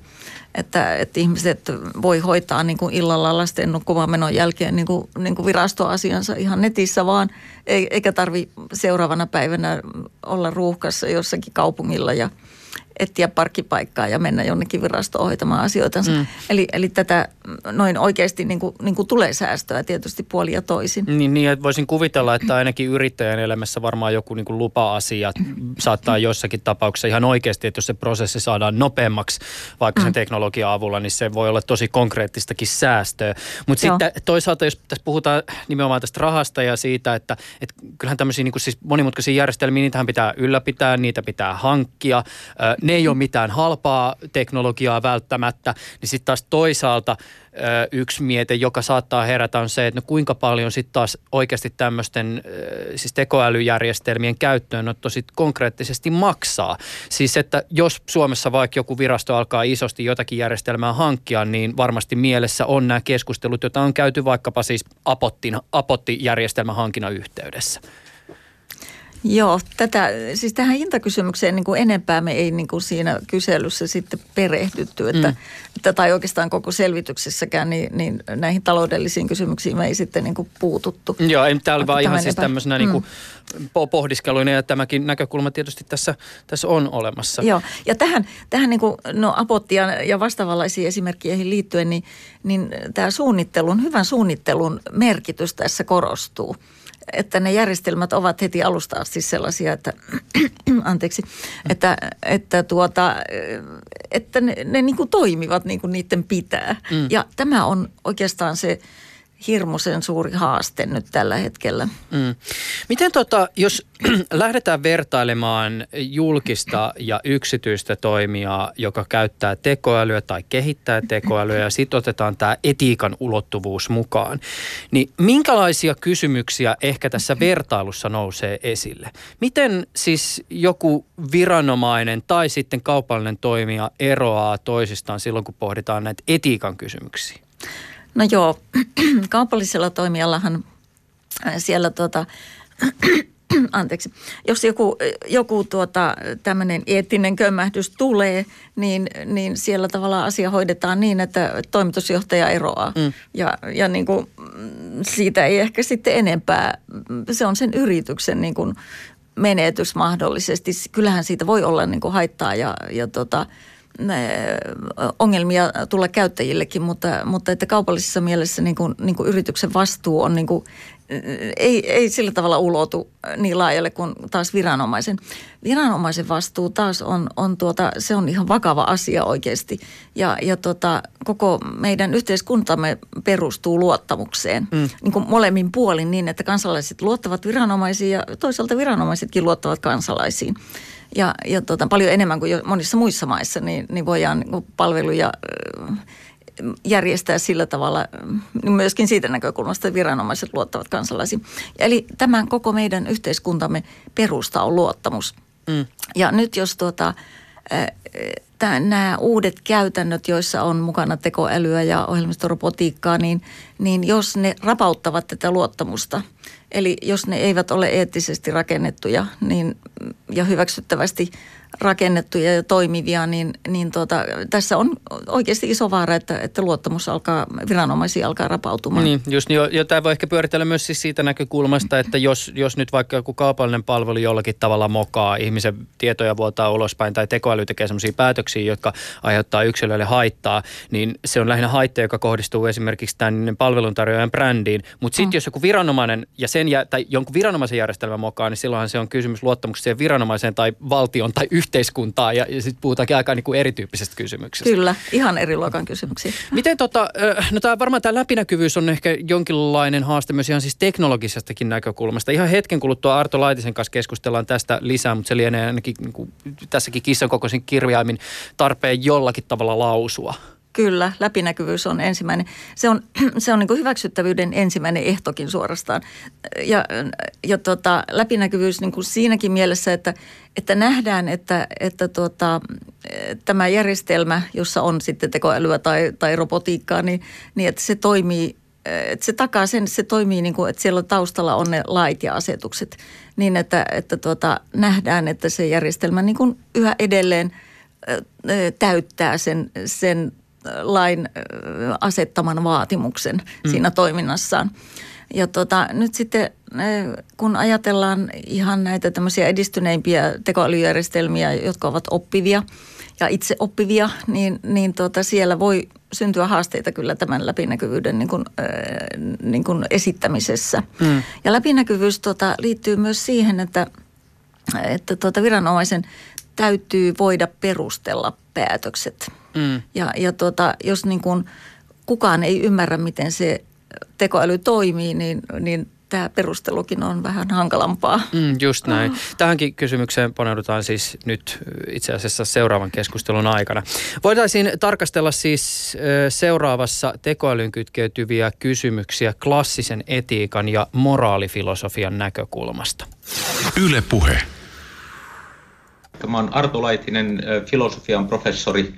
Että, että ihmiset voi hoitaa niin kuin illalla lasten nukkumaan menon jälkeen niin kuin, niin kuin virastoasiansa ihan netissä vaan, eikä tarvi seuraavana päivänä olla ruuhkassa jossakin kaupungilla ja – etsiä parkkipaikkaa ja mennä jonnekin virastoon hoitamaan asioita. Mm. Eli, eli tätä noin oikeasti niin kuin, niin kuin tulee säästöä tietysti puoli ja toisin. Niin, niin että voisin kuvitella, että ainakin yrittäjän elämässä varmaan joku niin kuin lupa-asia saattaa jossakin tapauksessa ihan oikeasti, että jos se prosessi saadaan nopeammaksi vaikka sen mm. teknologian avulla, niin se voi olla tosi konkreettistakin säästöä. Mutta sitten toisaalta, jos tässä puhutaan nimenomaan tästä rahasta ja siitä, että, että kyllähän tämmöisiä niin kuin siis monimutkaisia järjestelmiä, niitähän pitää ylläpitää, niitä pitää hankkia ne ei ole mitään halpaa teknologiaa välttämättä, niin sitten taas toisaalta yksi miete, joka saattaa herätä on se, että no kuinka paljon sitten taas oikeasti tämmöisten siis tekoälyjärjestelmien käyttöönotto sitten konkreettisesti maksaa. Siis että jos Suomessa vaikka joku virasto alkaa isosti jotakin järjestelmää hankkia, niin varmasti mielessä on nämä keskustelut, joita on käyty vaikkapa siis Apottin, Apotti-järjestelmän hankinnan yhteydessä. Joo, tätä, siis tähän hintakysymykseen niin kuin enempää me ei niin kuin siinä kyselyssä sitten perehdytty, että, mm. että, tai oikeastaan koko selvityksessäkään, niin, niin näihin taloudellisiin kysymyksiin me ei sitten niin kuin puututtu. Joo, ei, tämä oli vaan ihan siis tämmöisenä mm. niin kuin pohdiskeluina ja tämäkin näkökulma tietysti tässä, tässä on olemassa. Joo, ja tähän, tähän niin kuin, no apottia ja vastaavanlaisiin esimerkkeihin liittyen, niin, niin tämä suunnittelun, hyvän suunnittelun merkitys tässä korostuu että ne järjestelmät ovat heti alusta asti sellaisia, että, anteeksi, että, että, tuota, että ne, ne niin kuin toimivat niin kuin niiden pitää. Mm. Ja tämä on oikeastaan se hirmuisen suuri haaste nyt tällä hetkellä. Mm. Miten tota, jos lähdetään vertailemaan julkista ja yksityistä toimijaa, joka käyttää tekoälyä tai kehittää tekoälyä ja sitten otetaan tämä etiikan ulottuvuus mukaan, niin minkälaisia kysymyksiä ehkä tässä vertailussa nousee esille? Miten siis joku viranomainen tai sitten kaupallinen toimija eroaa toisistaan silloin, kun pohditaan näitä etiikan kysymyksiä? No joo, kaupallisella toimijallahan äh, siellä tuota, anteeksi, jos joku, joku tuota, tämmöinen eettinen kömmähdys tulee, niin, niin siellä tavallaan asia hoidetaan niin, että toimitusjohtaja eroaa. Mm. Ja, ja niin kuin, siitä ei ehkä sitten enempää, se on sen yrityksen niin kuin menetys mahdollisesti. Kyllähän siitä voi olla niin kuin haittaa ja, ja tota, ongelmia tulla käyttäjillekin, mutta, mutta että kaupallisessa mielessä niin kuin, niin kuin yrityksen vastuu on niin kuin, ei, ei sillä tavalla ulotu niin laajalle kuin taas viranomaisen. Viranomaisen vastuu taas on, on tuota, se on ihan vakava asia oikeasti. Ja, ja tota, koko meidän yhteiskuntamme perustuu luottamukseen mm. niin kuin molemmin puolin niin, että kansalaiset luottavat viranomaisiin ja toisaalta viranomaisetkin luottavat kansalaisiin ja, ja tota, paljon enemmän kuin monissa muissa maissa, niin, niin voidaan niin palveluja järjestää sillä tavalla niin myöskin siitä näkökulmasta, että viranomaiset luottavat kansalaisiin. Eli tämän koko meidän yhteiskuntamme perusta on luottamus. Mm. Ja nyt jos tuota, nämä uudet käytännöt, joissa on mukana tekoälyä ja ohjelmistorobotiikkaa, niin, niin jos ne rapauttavat tätä luottamusta, eli jos ne eivät ole eettisesti rakennettuja niin, ja hyväksyttävästi rakennettuja ja toimivia, niin, niin tuota, tässä on oikeasti iso vaara, että, että luottamus alkaa, viranomaisia alkaa rapautumaan. Niin, just niin, ja tämä voi ehkä pyöritellä myös siis siitä näkökulmasta, että jos, jos nyt vaikka joku kaupallinen palvelu jollakin tavalla mokaa, ihmisen tietoja vuotaa ulospäin tai tekoäly tekee sellaisia päätöksiä, jotka aiheuttaa yksilöille haittaa, niin se on lähinnä haitta, joka kohdistuu esimerkiksi tämän palveluntarjoajan brändiin. Mutta sitten mm. jos joku viranomainen ja sen jä, tai jonkun viranomaisen järjestelmä mokaa, niin silloinhan se on kysymys luottamuksesta viranomaiseen tai valtion tai yhteiskuntaa ja, ja sitten puhutaankin aika niin kuin erityyppisestä kysymyksestä. Kyllä, ihan eri luokan kysymyksiä. Miten tota, no tämä varmaan tämä läpinäkyvyys on ehkä jonkinlainen haaste myös ihan siis teknologisestakin näkökulmasta. Ihan hetken kuluttua Arto Laitisen kanssa keskustellaan tästä lisää, mutta se lienee ainakin niin kuin, tässäkin kissan kokoisin kirjaimin tarpeen jollakin tavalla lausua. Kyllä, läpinäkyvyys on ensimmäinen. Se on, se on niin hyväksyttävyyden ensimmäinen ehtokin suorastaan. Ja, ja tota, läpinäkyvyys niin kuin siinäkin mielessä, että, että nähdään, että, että tota, tämä järjestelmä, jossa on sitten tekoälyä tai, tai robotiikkaa, niin, niin että se toimii että se takaa sen, että se toimii niin kuin, että siellä taustalla on ne lait ja asetukset niin, että, että tuota, nähdään, että se järjestelmä niin kuin yhä edelleen täyttää sen, sen lain asettaman vaatimuksen mm. siinä toiminnassaan. Ja tota, nyt sitten kun ajatellaan ihan näitä tämmöisiä edistyneimpiä tekoälyjärjestelmiä, jotka ovat oppivia ja itse oppivia, niin, niin tota, siellä voi syntyä haasteita kyllä tämän läpinäkyvyyden niin kuin, äh, niin kuin esittämisessä. Mm. Ja läpinäkyvyys tota, liittyy myös siihen, että, että tota, viranomaisen täytyy voida perustella päätökset – Mm. Ja, ja tota, jos niin kuin kukaan ei ymmärrä, miten se tekoäly toimii, niin, niin tämä perustelukin on vähän hankalampaa. Mm, just näin. Mm. Tähänkin kysymykseen paneudutaan siis nyt itse asiassa seuraavan keskustelun aikana. Voitaisiin tarkastella siis seuraavassa tekoälyn kytkeytyviä kysymyksiä klassisen etiikan ja moraalifilosofian näkökulmasta. Yle Puhe. Tämä on Arto Laitinen, filosofian professori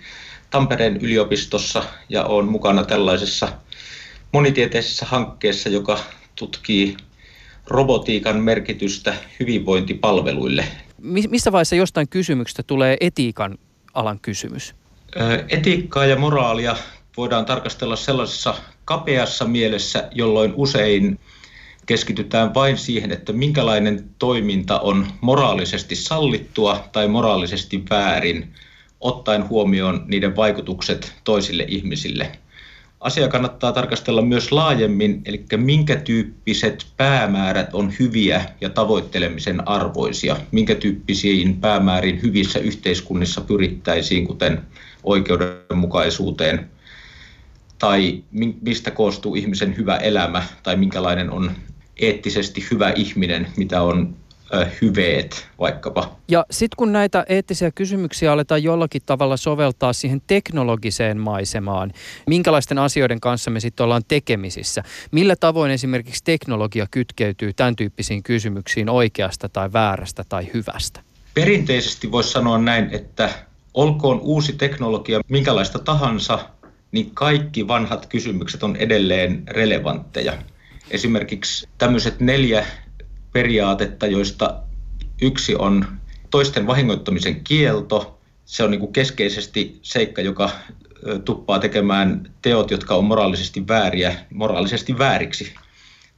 Tampereen yliopistossa ja olen mukana tällaisessa monitieteisessä hankkeessa, joka tutkii robotiikan merkitystä hyvinvointipalveluille. Missä vaiheessa jostain kysymyksestä tulee etiikan alan kysymys? Etiikkaa ja moraalia voidaan tarkastella sellaisessa kapeassa mielessä, jolloin usein keskitytään vain siihen, että minkälainen toiminta on moraalisesti sallittua tai moraalisesti väärin ottaen huomioon niiden vaikutukset toisille ihmisille. Asia kannattaa tarkastella myös laajemmin, eli minkä tyyppiset päämäärät on hyviä ja tavoittelemisen arvoisia, minkä tyyppisiin päämääriin hyvissä yhteiskunnissa pyrittäisiin, kuten oikeudenmukaisuuteen, tai mistä koostuu ihmisen hyvä elämä, tai minkälainen on eettisesti hyvä ihminen, mitä on hyveet vaikkapa. Ja sitten kun näitä eettisiä kysymyksiä aletaan jollakin tavalla soveltaa siihen teknologiseen maisemaan, minkälaisten asioiden kanssa me sitten ollaan tekemisissä? Millä tavoin esimerkiksi teknologia kytkeytyy tämän tyyppisiin kysymyksiin oikeasta tai väärästä tai hyvästä? Perinteisesti voisi sanoa näin, että olkoon uusi teknologia minkälaista tahansa, niin kaikki vanhat kysymykset on edelleen relevantteja. Esimerkiksi tämmöiset neljä periaatetta, joista yksi on toisten vahingoittamisen kielto. Se on niin kuin keskeisesti seikka, joka tuppaa tekemään teot, jotka on moraalisesti vääriä, moraalisesti vääriksi.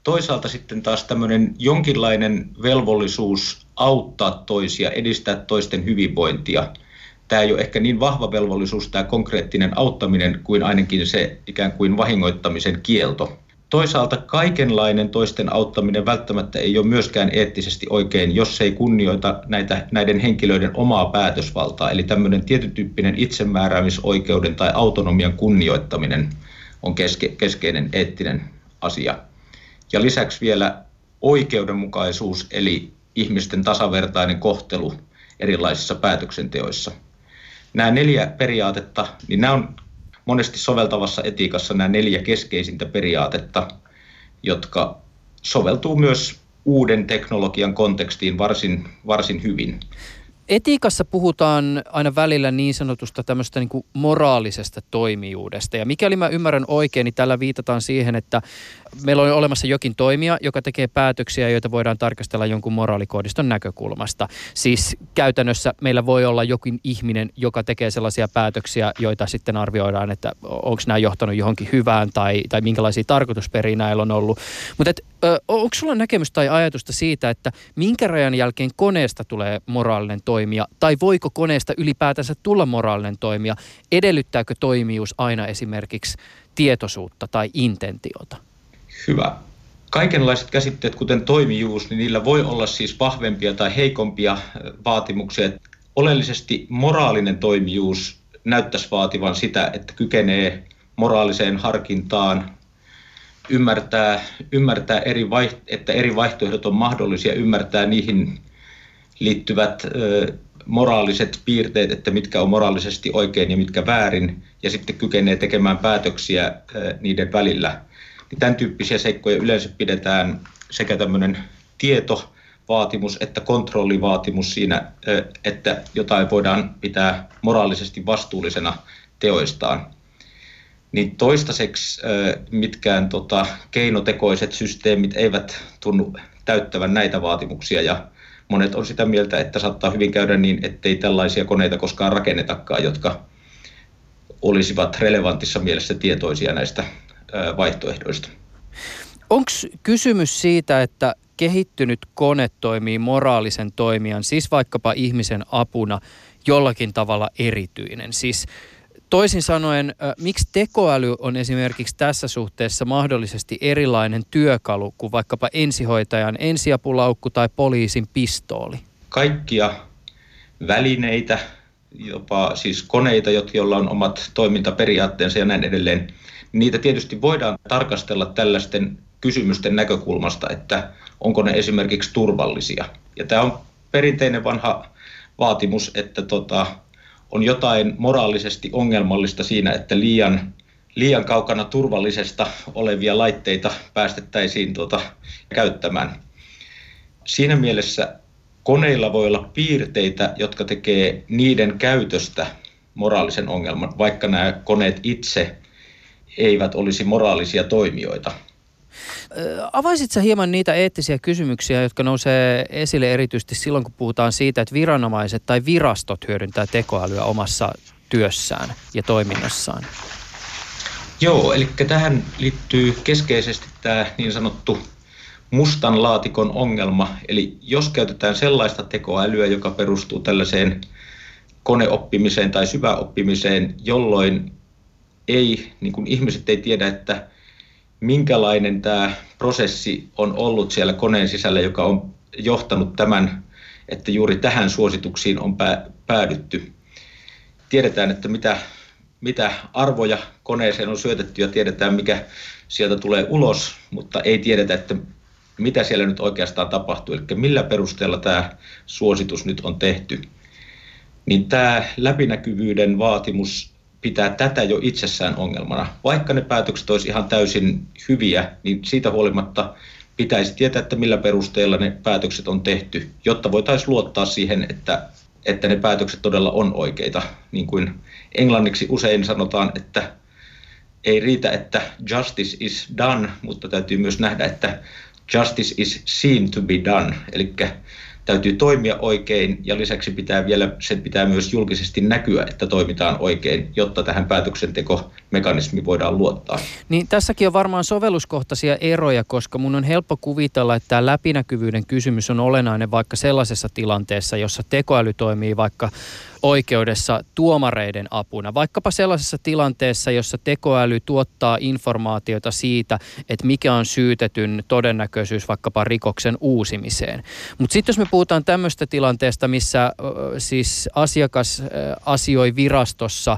Toisaalta sitten taas tämmöinen jonkinlainen velvollisuus auttaa toisia, edistää toisten hyvinvointia. tämä ei ole ehkä niin vahva velvollisuus, tämä konkreettinen auttaminen, kuin ainakin se ikään kuin vahingoittamisen kielto. Toisaalta kaikenlainen toisten auttaminen välttämättä ei ole myöskään eettisesti oikein, jos ei kunnioita näitä, näiden henkilöiden omaa päätösvaltaa. Eli tämmöinen tietyn tyyppinen itsemääräämisoikeuden tai autonomian kunnioittaminen on keske, keskeinen eettinen asia. Ja lisäksi vielä oikeudenmukaisuus, eli ihmisten tasavertainen kohtelu erilaisissa päätöksenteoissa. Nämä neljä periaatetta, niin nämä on monesti soveltavassa etiikassa nämä neljä keskeisintä periaatetta, jotka soveltuu myös uuden teknologian kontekstiin varsin, varsin hyvin. Etiikassa puhutaan aina välillä niin sanotusta tämmöistä niin moraalisesta toimijuudesta. Ja mikäli mä ymmärrän oikein, niin tällä viitataan siihen, että meillä on olemassa jokin toimija, joka tekee päätöksiä, joita voidaan tarkastella jonkun moraalikoodiston näkökulmasta. Siis käytännössä meillä voi olla jokin ihminen, joka tekee sellaisia päätöksiä, joita sitten arvioidaan, että onko nämä johtanut johonkin hyvään tai, tai minkälaisia tarkoitusperiä näillä on ollut. Mutta onko sulla näkemystä tai ajatusta siitä, että minkä rajan jälkeen koneesta tulee moraalinen toimija tai voiko koneesta ylipäätänsä tulla moraalinen toimija? Edellyttääkö toimijuus aina esimerkiksi tietoisuutta tai intentiota? Hyvä. Kaikenlaiset käsitteet, kuten toimijuus, niin niillä voi olla siis vahvempia tai heikompia vaatimuksia. Oleellisesti moraalinen toimijuus näyttäisi vaativan sitä, että kykenee moraaliseen harkintaan, ymmärtää, ymmärtää eri vaiht- että eri vaihtoehdot on mahdollisia, ymmärtää niihin liittyvät ö, moraaliset piirteet, että mitkä on moraalisesti oikein ja mitkä väärin, ja sitten kykenee tekemään päätöksiä ö, niiden välillä. Tämän tyyppisiä seikkoja yleensä pidetään sekä tämmöinen tietovaatimus että kontrollivaatimus siinä, että jotain voidaan pitää moraalisesti vastuullisena teoistaan. Niin toistaiseksi mitkään tota, keinotekoiset systeemit eivät tunnu täyttävän näitä vaatimuksia ja monet on sitä mieltä, että saattaa hyvin käydä niin, ettei tällaisia koneita koskaan rakennetakaan, jotka olisivat relevantissa mielessä tietoisia näistä vaihtoehdoista. Onko kysymys siitä, että kehittynyt kone toimii moraalisen toimijan, siis vaikkapa ihmisen apuna, jollakin tavalla erityinen? Siis Toisin sanoen, miksi tekoäly on esimerkiksi tässä suhteessa mahdollisesti erilainen työkalu kuin vaikkapa ensihoitajan ensiapulaukku tai poliisin pistooli? Kaikkia välineitä, jopa siis koneita, joilla on omat toimintaperiaatteensa ja näin edelleen, niitä tietysti voidaan tarkastella tällaisten kysymysten näkökulmasta, että onko ne esimerkiksi turvallisia. Ja tämä on perinteinen vanha vaatimus, että tota, on jotain moraalisesti ongelmallista siinä, että liian, liian kaukana turvallisesta olevia laitteita päästettäisiin tuota, käyttämään. Siinä mielessä koneilla voi olla piirteitä, jotka tekee niiden käytöstä moraalisen ongelman, vaikka nämä koneet itse eivät olisi moraalisia toimijoita. Avaisit sä hieman niitä eettisiä kysymyksiä, jotka nousee esille erityisesti silloin, kun puhutaan siitä, että viranomaiset tai virastot hyödyntää tekoälyä omassa työssään ja toiminnassaan? Joo, eli tähän liittyy keskeisesti tämä niin sanottu mustan laatikon ongelma. Eli jos käytetään sellaista tekoälyä, joka perustuu tällaiseen koneoppimiseen tai syväoppimiseen, jolloin ei, niin kuin ihmiset ei tiedä, että minkälainen tämä prosessi on ollut siellä koneen sisällä, joka on johtanut tämän, että juuri tähän suosituksiin on päädytty. Tiedetään, että mitä, mitä arvoja koneeseen on syötetty ja tiedetään, mikä sieltä tulee ulos, mutta ei tiedetä, että mitä siellä nyt oikeastaan tapahtuu, eli millä perusteella tämä suositus nyt on tehty. Niin tämä läpinäkyvyyden vaatimus pitää tätä jo itsessään ongelmana. Vaikka ne päätökset olisi ihan täysin hyviä, niin siitä huolimatta pitäisi tietää, että millä perusteella ne päätökset on tehty, jotta voitaisiin luottaa siihen, että, että ne päätökset todella on oikeita. Niin kuin englanniksi usein sanotaan, että ei riitä, että justice is done, mutta täytyy myös nähdä, että justice is seen to be done. Eli täytyy toimia oikein ja lisäksi pitää vielä, sen pitää myös julkisesti näkyä, että toimitaan oikein, jotta tähän päätöksentekomekanismi voidaan luottaa. Niin tässäkin on varmaan sovelluskohtaisia eroja, koska mun on helppo kuvitella, että tämä läpinäkyvyyden kysymys on olennainen vaikka sellaisessa tilanteessa, jossa tekoäly toimii vaikka oikeudessa tuomareiden apuna. Vaikkapa sellaisessa tilanteessa, jossa tekoäly tuottaa informaatiota siitä, että mikä on syytetyn todennäköisyys vaikkapa rikoksen uusimiseen. Mutta sitten jos me puhutaan tämmöistä tilanteesta, missä siis asiakas asioi virastossa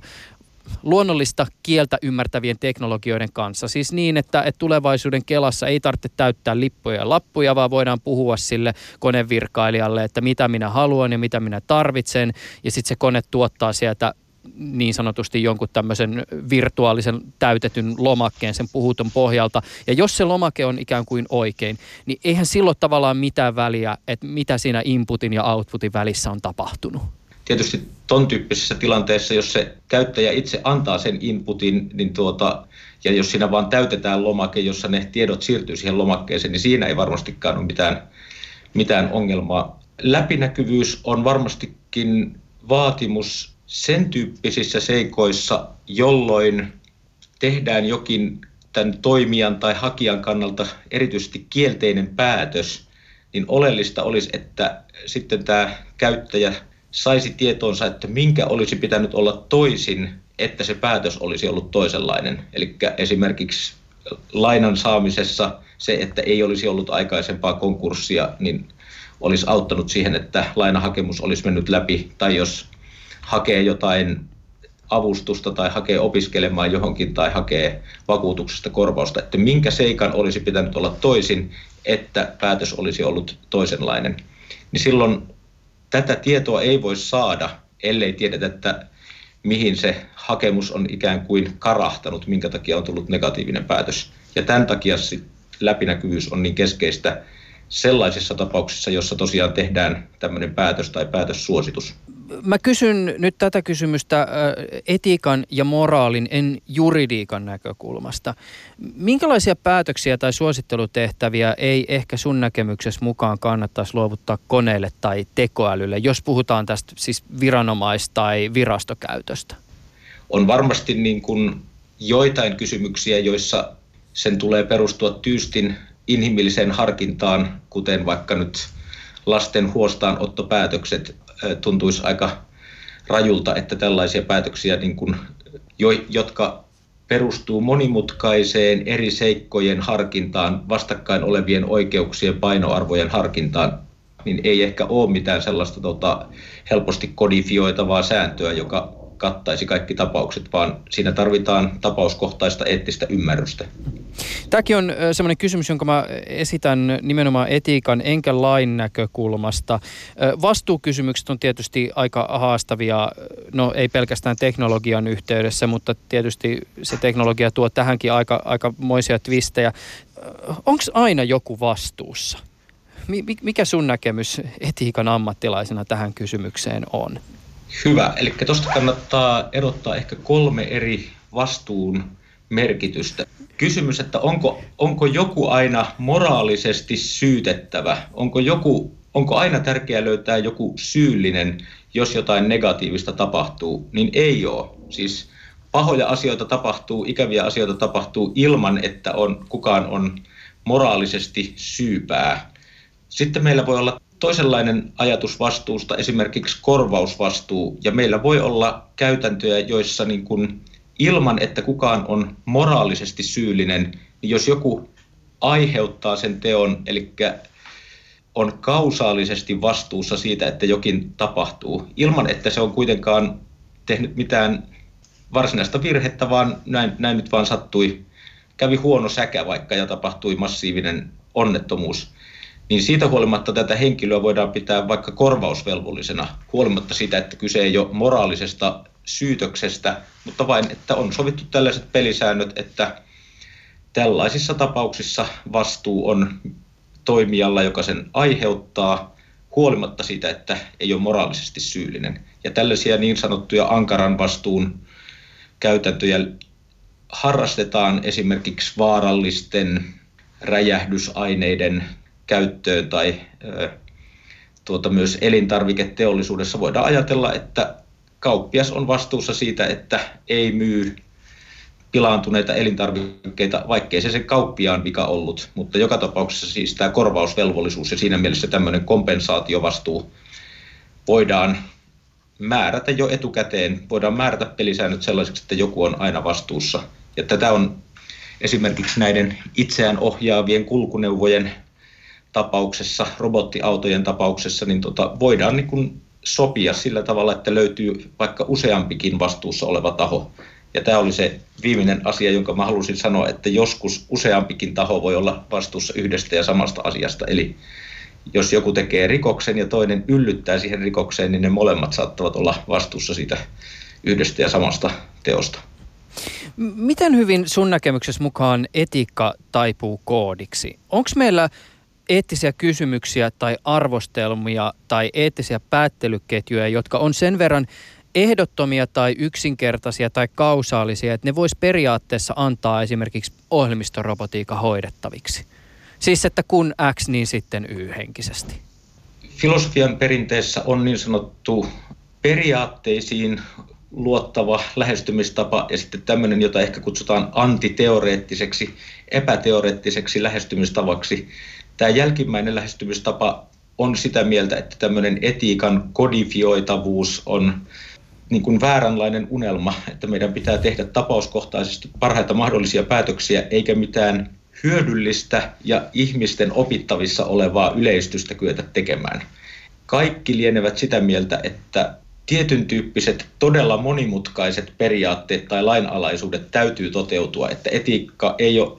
luonnollista kieltä ymmärtävien teknologioiden kanssa. Siis niin, että, että tulevaisuuden Kelassa ei tarvitse täyttää lippuja ja lappuja, vaan voidaan puhua sille konevirkailijalle, että mitä minä haluan ja mitä minä tarvitsen. Ja sitten se kone tuottaa sieltä niin sanotusti jonkun tämmöisen virtuaalisen täytetyn lomakkeen sen puhutun pohjalta. Ja jos se lomake on ikään kuin oikein, niin eihän silloin tavallaan mitään väliä, että mitä siinä inputin ja outputin välissä on tapahtunut tietysti ton tyyppisessä tilanteessa, jos se käyttäjä itse antaa sen inputin, niin tuota, ja jos siinä vaan täytetään lomake, jossa ne tiedot siirtyy siihen lomakkeeseen, niin siinä ei varmastikaan ole mitään, mitään ongelmaa. Läpinäkyvyys on varmastikin vaatimus sen tyyppisissä seikoissa, jolloin tehdään jokin tämän toimijan tai hakijan kannalta erityisesti kielteinen päätös, niin oleellista olisi, että sitten tämä käyttäjä saisi tietoonsa, että minkä olisi pitänyt olla toisin, että se päätös olisi ollut toisenlainen. Eli esimerkiksi lainan saamisessa se, että ei olisi ollut aikaisempaa konkurssia, niin olisi auttanut siihen, että lainahakemus olisi mennyt läpi, tai jos hakee jotain avustusta tai hakee opiskelemaan johonkin tai hakee vakuutuksesta korvausta, että minkä seikan olisi pitänyt olla toisin, että päätös olisi ollut toisenlainen. Niin silloin tätä tietoa ei voi saada, ellei tiedetä, että mihin se hakemus on ikään kuin karahtanut, minkä takia on tullut negatiivinen päätös. Ja tämän takia läpinäkyvyys on niin keskeistä sellaisissa tapauksissa, jossa tosiaan tehdään tämmöinen päätös tai päätössuositus mä kysyn nyt tätä kysymystä etiikan ja moraalin, en juridiikan näkökulmasta. Minkälaisia päätöksiä tai suosittelutehtäviä ei ehkä sun näkemyksessä mukaan kannattaisi luovuttaa koneelle tai tekoälylle, jos puhutaan tästä siis viranomais- tai virastokäytöstä? On varmasti niin kuin joitain kysymyksiä, joissa sen tulee perustua tyystin inhimilliseen harkintaan, kuten vaikka nyt lasten huostaanottopäätökset tuntuisi aika rajulta, että tällaisia päätöksiä, niin kuin, jo, jotka perustuu monimutkaiseen eri seikkojen harkintaan, vastakkain olevien oikeuksien painoarvojen harkintaan, niin ei ehkä ole mitään sellaista tota, helposti kodifioitavaa sääntöä, joka kattaisi kaikki tapaukset, vaan siinä tarvitaan tapauskohtaista eettistä ymmärrystä. Tämäkin on semmoinen kysymys, jonka mä esitän nimenomaan etiikan enkä lain näkökulmasta. Vastuukysymykset on tietysti aika haastavia, no ei pelkästään teknologian yhteydessä, mutta tietysti se teknologia tuo tähänkin aika, aika moisia twistejä. Onko aina joku vastuussa? Mikä sun näkemys etiikan ammattilaisena tähän kysymykseen on? Hyvä. Eli tuosta kannattaa erottaa ehkä kolme eri vastuun merkitystä. Kysymys, että onko, onko joku aina moraalisesti syytettävä? Onko, joku, onko aina tärkeää löytää joku syyllinen, jos jotain negatiivista tapahtuu? Niin ei ole. Siis pahoja asioita tapahtuu, ikäviä asioita tapahtuu ilman, että on, kukaan on moraalisesti syypää. Sitten meillä voi olla toisenlainen ajatus vastuusta, esimerkiksi korvausvastuu, ja meillä voi olla käytäntöjä, joissa niin kuin ilman, että kukaan on moraalisesti syyllinen, niin jos joku aiheuttaa sen teon, eli on kausaalisesti vastuussa siitä, että jokin tapahtuu, ilman että se on kuitenkaan tehnyt mitään varsinaista virhettä, vaan näin, näin nyt vaan sattui, kävi huono säkä vaikka ja tapahtui massiivinen onnettomuus, niin siitä huolimatta tätä henkilöä voidaan pitää vaikka korvausvelvollisena, huolimatta siitä, että kyse ei ole moraalisesta syytöksestä, mutta vain, että on sovittu tällaiset pelisäännöt, että tällaisissa tapauksissa vastuu on toimijalla, joka sen aiheuttaa, huolimatta siitä, että ei ole moraalisesti syyllinen. Ja tällaisia niin sanottuja ankaran vastuun käytäntöjä harrastetaan esimerkiksi vaarallisten räjähdysaineiden käyttöön tai tuota, myös elintarviketeollisuudessa voidaan ajatella, että kauppias on vastuussa siitä, että ei myy pilaantuneita elintarvikkeita, vaikkei se sen kauppiaan vika ollut. Mutta joka tapauksessa siis tämä korvausvelvollisuus ja siinä mielessä tämmöinen kompensaatiovastuu voidaan määrätä jo etukäteen. Voidaan määrätä pelisäännöt sellaisiksi, että joku on aina vastuussa. Ja tätä on esimerkiksi näiden itseään ohjaavien kulkuneuvojen tapauksessa, robottiautojen tapauksessa, niin tota, voidaan niin kuin sopia sillä tavalla, että löytyy vaikka useampikin vastuussa oleva taho. Ja tämä oli se viimeinen asia, jonka mä halusin sanoa, että joskus useampikin taho voi olla vastuussa yhdestä ja samasta asiasta. Eli jos joku tekee rikoksen ja toinen yllyttää siihen rikokseen, niin ne molemmat saattavat olla vastuussa siitä yhdestä ja samasta teosta. Miten hyvin sun näkemyksessä mukaan etiikka taipuu koodiksi? Onko meillä eettisiä kysymyksiä tai arvostelmia tai eettisiä päättelyketjuja, jotka on sen verran ehdottomia tai yksinkertaisia tai kausaalisia, että ne vois periaatteessa antaa esimerkiksi ohjelmistorobotiikan hoidettaviksi. Siis että kun X, niin sitten Y henkisesti. Filosofian perinteessä on niin sanottu periaatteisiin luottava lähestymistapa ja sitten tämmöinen, jota ehkä kutsutaan antiteoreettiseksi, epäteoreettiseksi lähestymistavaksi. Tämä jälkimmäinen lähestymistapa on sitä mieltä, että tämmöinen etiikan kodifioitavuus on niin kuin vääränlainen unelma, että meidän pitää tehdä tapauskohtaisesti parhaita mahdollisia päätöksiä, eikä mitään hyödyllistä ja ihmisten opittavissa olevaa yleistystä kyetä tekemään. Kaikki lienevät sitä mieltä, että tietyn tyyppiset todella monimutkaiset periaatteet tai lainalaisuudet täytyy toteutua, että etiikka ei ole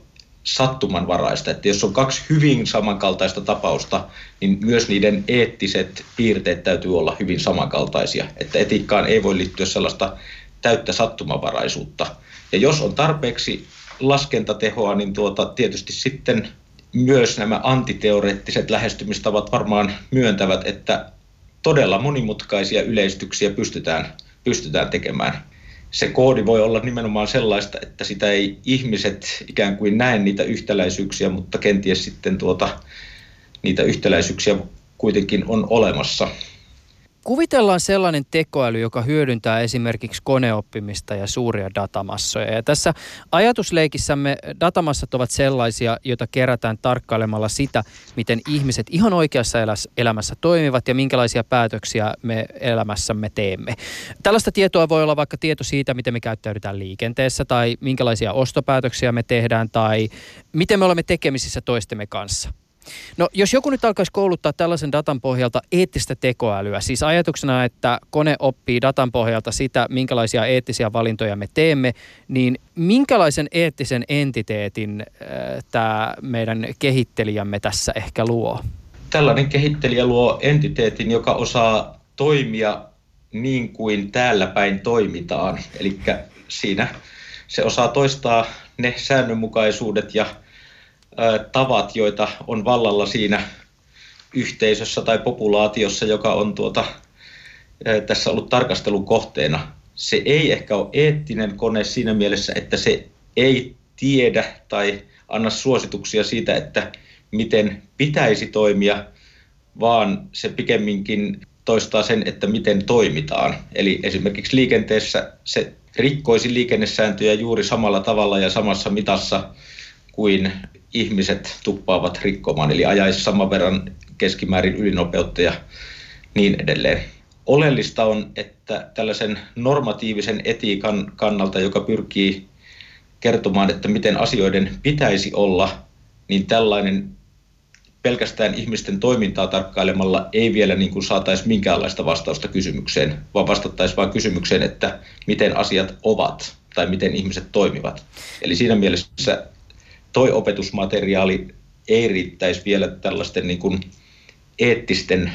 sattumanvaraista, että jos on kaksi hyvin samankaltaista tapausta, niin myös niiden eettiset piirteet täytyy olla hyvin samankaltaisia, että etiikkaan ei voi liittyä sellaista täyttä sattumanvaraisuutta. Ja jos on tarpeeksi laskentatehoa, niin tuota, tietysti sitten myös nämä antiteoreettiset lähestymistavat varmaan myöntävät, että todella monimutkaisia yleistyksiä pystytään, pystytään tekemään. Se koodi voi olla nimenomaan sellaista, että sitä ei ihmiset ikään kuin näe niitä yhtäläisyyksiä, mutta kenties sitten tuota, niitä yhtäläisyyksiä kuitenkin on olemassa. Kuvitellaan sellainen tekoäly, joka hyödyntää esimerkiksi koneoppimista ja suuria datamassoja. Ja tässä ajatusleikissämme datamassat ovat sellaisia, joita kerätään tarkkailemalla sitä, miten ihmiset ihan oikeassa elämässä toimivat ja minkälaisia päätöksiä me elämässämme teemme. Tällaista tietoa voi olla vaikka tieto siitä, miten me käyttäydytään liikenteessä tai minkälaisia ostopäätöksiä me tehdään tai miten me olemme tekemisissä toistemme kanssa. No jos joku nyt alkaisi kouluttaa tällaisen datan pohjalta eettistä tekoälyä, siis ajatuksena, että kone oppii datan pohjalta sitä, minkälaisia eettisiä valintoja me teemme, niin minkälaisen eettisen entiteetin äh, tämä meidän kehittelijämme tässä ehkä luo? Tällainen kehittelijä luo entiteetin, joka osaa toimia niin kuin täällä päin toimitaan. Eli siinä se osaa toistaa ne säännönmukaisuudet ja tavat, joita on vallalla siinä yhteisössä tai populaatiossa, joka on tuota, tässä ollut tarkastelun kohteena. Se ei ehkä ole eettinen kone siinä mielessä, että se ei tiedä tai anna suosituksia siitä, että miten pitäisi toimia, vaan se pikemminkin toistaa sen, että miten toimitaan. Eli esimerkiksi liikenteessä se rikkoisi liikennesääntöjä juuri samalla tavalla ja samassa mitassa kuin ihmiset tuppaavat rikkomaan, eli ajaisi saman verran keskimäärin ylinopeutta ja niin edelleen. Oleellista on, että tällaisen normatiivisen etiikan kannalta, joka pyrkii kertomaan, että miten asioiden pitäisi olla, niin tällainen pelkästään ihmisten toimintaa tarkkailemalla ei vielä niin kuin saataisi minkäänlaista vastausta kysymykseen, vaan vastattaisiin vain kysymykseen, että miten asiat ovat tai miten ihmiset toimivat. Eli siinä mielessä toi opetusmateriaali ei riittäisi vielä tällaisten niin kuin eettisten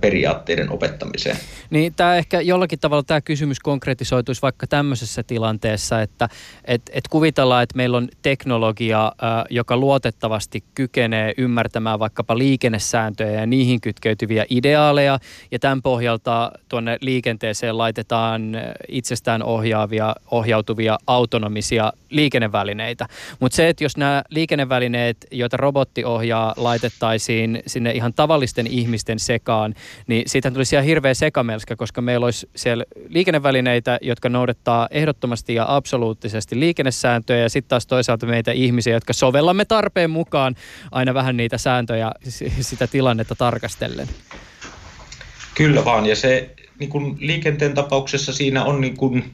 periaatteiden opettamiseen. Niin tämä ehkä jollakin tavalla tämä kysymys konkretisoituisi vaikka tämmöisessä tilanteessa, että et, et kuvitellaan, että meillä on teknologia, joka luotettavasti kykenee ymmärtämään vaikkapa liikennesääntöjä ja niihin kytkeytyviä ideaaleja ja tämän pohjalta tuonne liikenteeseen laitetaan itsestään ohjaavia, ohjautuvia autonomisia liikennevälineitä. Mutta se, että jos nämä liikennevälineet, joita robotti ohjaa, laitettaisiin sinne ihan tavallisten ihmisten sekaan, mukaan, niin siitä tuli siellä hirveä sekamelska, koska meillä olisi siellä liikennevälineitä, jotka noudattaa ehdottomasti ja absoluuttisesti liikennesääntöjä ja sitten taas toisaalta meitä ihmisiä, jotka sovellamme tarpeen mukaan aina vähän niitä sääntöjä sitä tilannetta tarkastellen. Kyllä vaan, ja se niin kuin liikenteen tapauksessa siinä on niin kuin,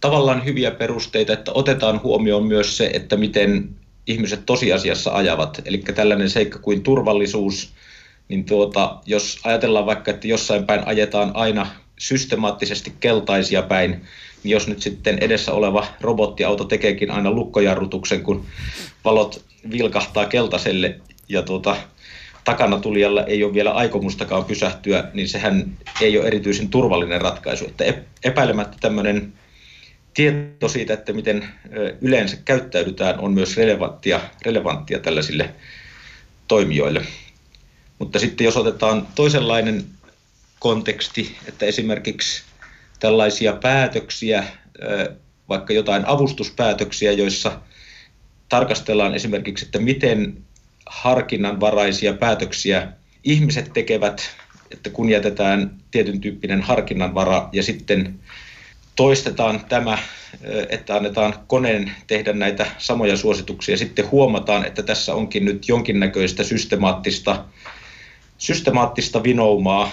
tavallaan hyviä perusteita, että otetaan huomioon myös se, että miten ihmiset tosiasiassa ajavat. Eli tällainen seikka kuin turvallisuus, niin tuota, jos ajatellaan vaikka, että jossain päin ajetaan aina systemaattisesti keltaisia päin, niin jos nyt sitten edessä oleva robottiauto tekeekin aina lukkojarrutuksen, kun valot vilkahtaa keltaiselle ja tuota, takana tulijalla ei ole vielä aikomustakaan pysähtyä, niin sehän ei ole erityisen turvallinen ratkaisu. Että epäilemättä tämmöinen tieto siitä, että miten yleensä käyttäydytään, on myös relevanttia, relevanttia tällaisille toimijoille. Mutta sitten jos otetaan toisenlainen konteksti, että esimerkiksi tällaisia päätöksiä, vaikka jotain avustuspäätöksiä, joissa tarkastellaan esimerkiksi, että miten harkinnanvaraisia päätöksiä ihmiset tekevät, että kun jätetään tietyn tyyppinen harkinnanvara ja sitten toistetaan tämä, että annetaan koneen tehdä näitä samoja suosituksia. Sitten huomataan, että tässä onkin nyt jonkinnäköistä systemaattista, systemaattista vinoumaa,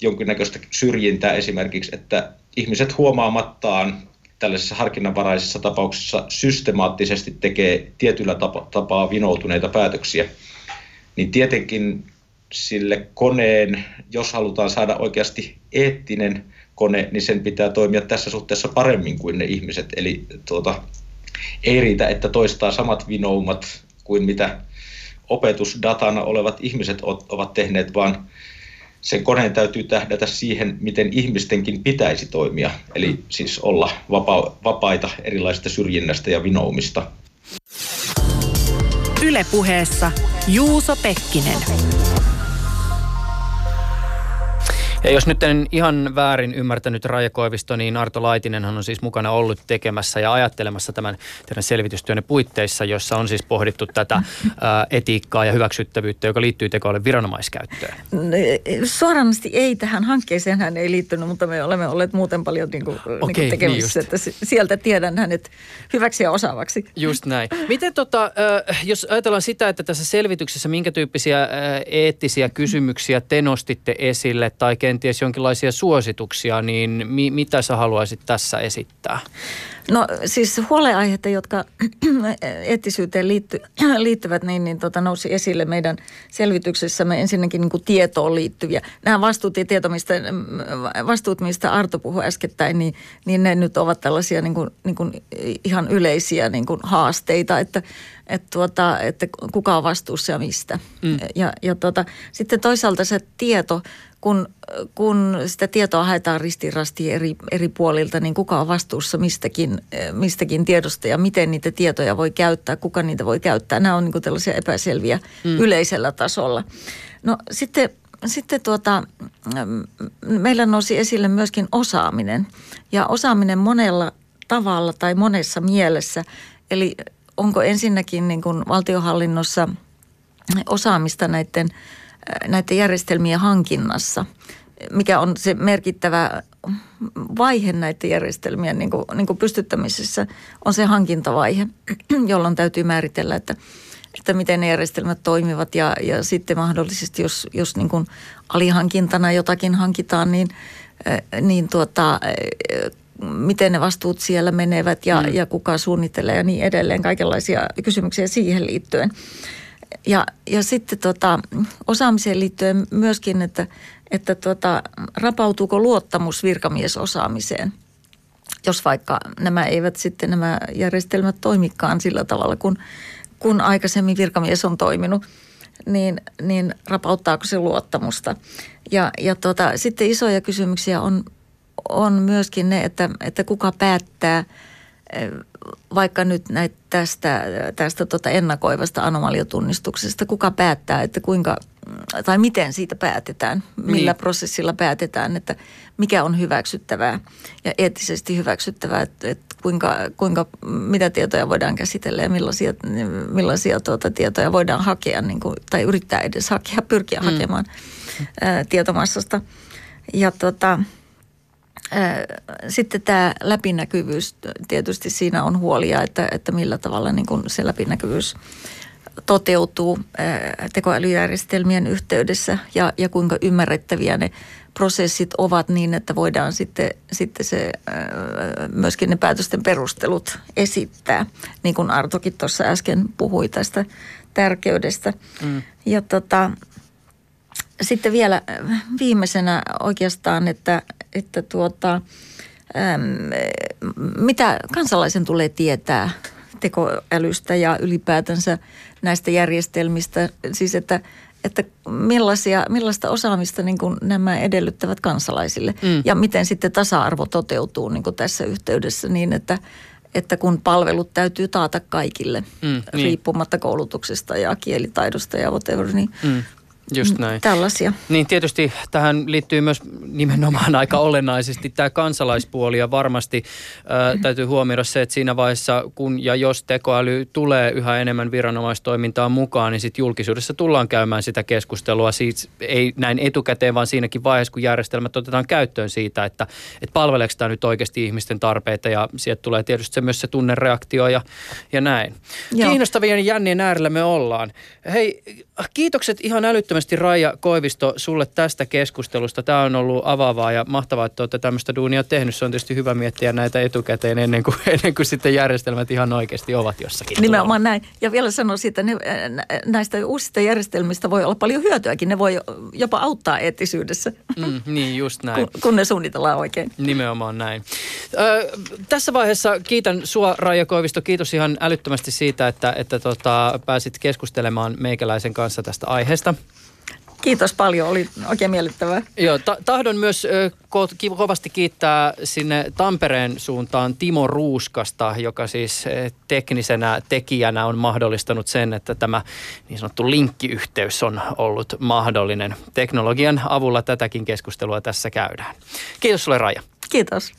jonkinnäköistä syrjintää esimerkiksi, että ihmiset huomaamattaan tällaisessa harkinnanvaraisessa tapauksessa systemaattisesti tekee tietyllä tapaa vinoutuneita päätöksiä, niin tietenkin sille koneen, jos halutaan saada oikeasti eettinen kone, niin sen pitää toimia tässä suhteessa paremmin kuin ne ihmiset. Eli tuota, ei riitä, että toistaa samat vinoumat kuin mitä opetusdatana olevat ihmiset ovat tehneet, vaan sen koneen täytyy tähdätä siihen, miten ihmistenkin pitäisi toimia. Eli mm. siis olla vapa- vapaita erilaisista syrjinnästä ja vinoumista. Ylepuheessa Juuso Pekkinen. Ja jos nyt en ihan väärin ymmärtänyt Raija Koivisto, niin Arto Laitinenhan on siis mukana ollut tekemässä ja ajattelemassa tämän teidän selvitystyönne puitteissa, jossa on siis pohdittu tätä ää, etiikkaa ja hyväksyttävyyttä, joka liittyy tekoälyyn viranomaiskäyttöön. Suoranaisesti ei tähän hankkeeseen hän ei liittynyt, mutta me olemme olleet muuten paljon niin kuin, okay, niin tekemisissä, niin että sieltä tiedän hänet hyväksi ja osaavaksi. Just näin. Miten tota, jos ajatellaan sitä, että tässä selvityksessä minkä tyyppisiä eettisiä kysymyksiä te nostitte esille tai kenties jonkinlaisia suosituksia, niin mi- mitä sä haluaisit tässä esittää? No siis huoleaiheita, jotka eettisyyteen liitty, liittyvät, niin, niin tota, nousi esille meidän selvityksessämme ensinnäkin niin kuin tietoon liittyviä. Nämä vastuut ja tieto, mistä, vastuut, mistä Arto puhui äskettäin, niin, niin ne nyt ovat tällaisia niin kuin, niin kuin ihan yleisiä niin kuin haasteita, että, että, tuota, että kuka on vastuussa ja mistä. Mm. Ja, ja tuota, sitten toisaalta se tieto, kun, kun sitä tietoa haetaan ristirasti eri, eri puolilta, niin kuka on vastuussa mistäkin, mistäkin tiedosta ja miten niitä tietoja voi käyttää, kuka niitä voi käyttää. Nämä on niin tällaisia epäselviä mm. yleisellä tasolla. No sitten, sitten tuota, meillä nousi esille myöskin osaaminen ja osaaminen monella tavalla tai monessa mielessä. Eli onko ensinnäkin niin kuin valtiohallinnossa osaamista näiden – näiden järjestelmien hankinnassa, mikä on se merkittävä vaihe näiden järjestelmien niin kuin, niin kuin pystyttämisessä, on se hankintavaihe, jolloin täytyy määritellä, että, että miten ne järjestelmät toimivat ja, ja sitten mahdollisesti, jos, jos niin kuin alihankintana jotakin hankitaan, niin, niin tuota, miten ne vastuut siellä menevät ja, mm. ja kuka suunnittelee ja niin edelleen. Kaikenlaisia kysymyksiä siihen liittyen. Ja, ja sitten tota, osaamiseen liittyen myöskin, että, että tota, rapautuuko luottamus virkamiesosaamiseen, jos vaikka nämä eivät sitten nämä järjestelmät toimikaan sillä tavalla, kun, kun aikaisemmin virkamies on toiminut, niin, niin rapauttaako se luottamusta. Ja, ja tota, sitten isoja kysymyksiä on, on myöskin ne, että, että kuka päättää – vaikka nyt näitä tästä, tästä tota ennakoivasta anomaliatunnistuksesta, kuka päättää, että kuinka tai miten siitä päätetään, millä niin. prosessilla päätetään, että mikä on hyväksyttävää ja eettisesti hyväksyttävää, että, että kuinka, kuinka, mitä tietoja voidaan käsitellä ja millaisia, millaisia tuota tietoja voidaan hakea niin kuin, tai yrittää edes hakea, pyrkiä mm. hakemaan. ää, tietomassasta. Ja tota, sitten tämä läpinäkyvyys, tietysti siinä on huolia, että, että millä tavalla niin kun se läpinäkyvyys toteutuu tekoälyjärjestelmien yhteydessä ja, ja kuinka ymmärrettäviä ne prosessit ovat niin, että voidaan sitten, sitten se, myöskin ne päätösten perustelut esittää, niin kuin Artokin tuossa äsken puhui tästä tärkeydestä. Mm. Ja tota, sitten vielä viimeisenä oikeastaan, että, että tuota, äm, mitä kansalaisen tulee tietää tekoälystä ja ylipäätänsä näistä järjestelmistä, siis että, että millaisia, millaista osaamista niin kuin nämä edellyttävät kansalaisille mm. ja miten sitten tasa-arvo toteutuu niin kuin tässä yhteydessä niin, että, että kun palvelut täytyy taata kaikille mm, niin. riippumatta koulutuksesta ja kielitaidosta ja whatever, niin mm. Just mm, näin. Tällaisia. Niin tietysti tähän liittyy myös nimenomaan aika olennaisesti tämä kansalaispuoli ja varmasti äh, täytyy huomioida se, että siinä vaiheessa kun ja jos tekoäly tulee yhä enemmän viranomaistoimintaan mukaan, niin sitten julkisuudessa tullaan käymään sitä keskustelua siitä, ei näin etukäteen, vaan siinäkin vaiheessa, kun järjestelmät otetaan käyttöön siitä, että, että palveleeko tämä nyt oikeasti ihmisten tarpeita ja sieltä tulee tietysti se, myös se tunnereaktio ja, ja näin. Joo. Kiinnostavien jännien äärellä me ollaan. Hei, kiitokset ihan älyttömästi vilpittömästi Raija Koivisto sulle tästä keskustelusta. Tämä on ollut avaavaa ja mahtavaa, että olette tämmöistä duunia tehnyt. Se on tietysti hyvä miettiä näitä etukäteen ennen kuin, ennen kuin sitten järjestelmät ihan oikeasti ovat jossakin. Nimenomaan näin. Ja vielä sanon siitä, ne, näistä uusista järjestelmistä voi olla paljon hyötyäkin. Ne voi jopa auttaa eettisyydessä. Mm, niin, just näin. kun, kun ne suunnitellaan oikein. Nimenomaan näin. Ö, tässä vaiheessa kiitän sua Raija Koivisto. Kiitos ihan älyttömästi siitä, että, että tota, pääsit keskustelemaan meikäläisen kanssa tästä aiheesta. Kiitos paljon, oli oikein miellyttävää. Joo, ta- tahdon myös ö, ko- kovasti kiittää sinne Tampereen suuntaan Timo Ruuskasta, joka siis teknisenä tekijänä on mahdollistanut sen, että tämä niin sanottu linkkiyhteys on ollut mahdollinen. Teknologian avulla tätäkin keskustelua tässä käydään. Kiitos sulle Raja. Kiitos.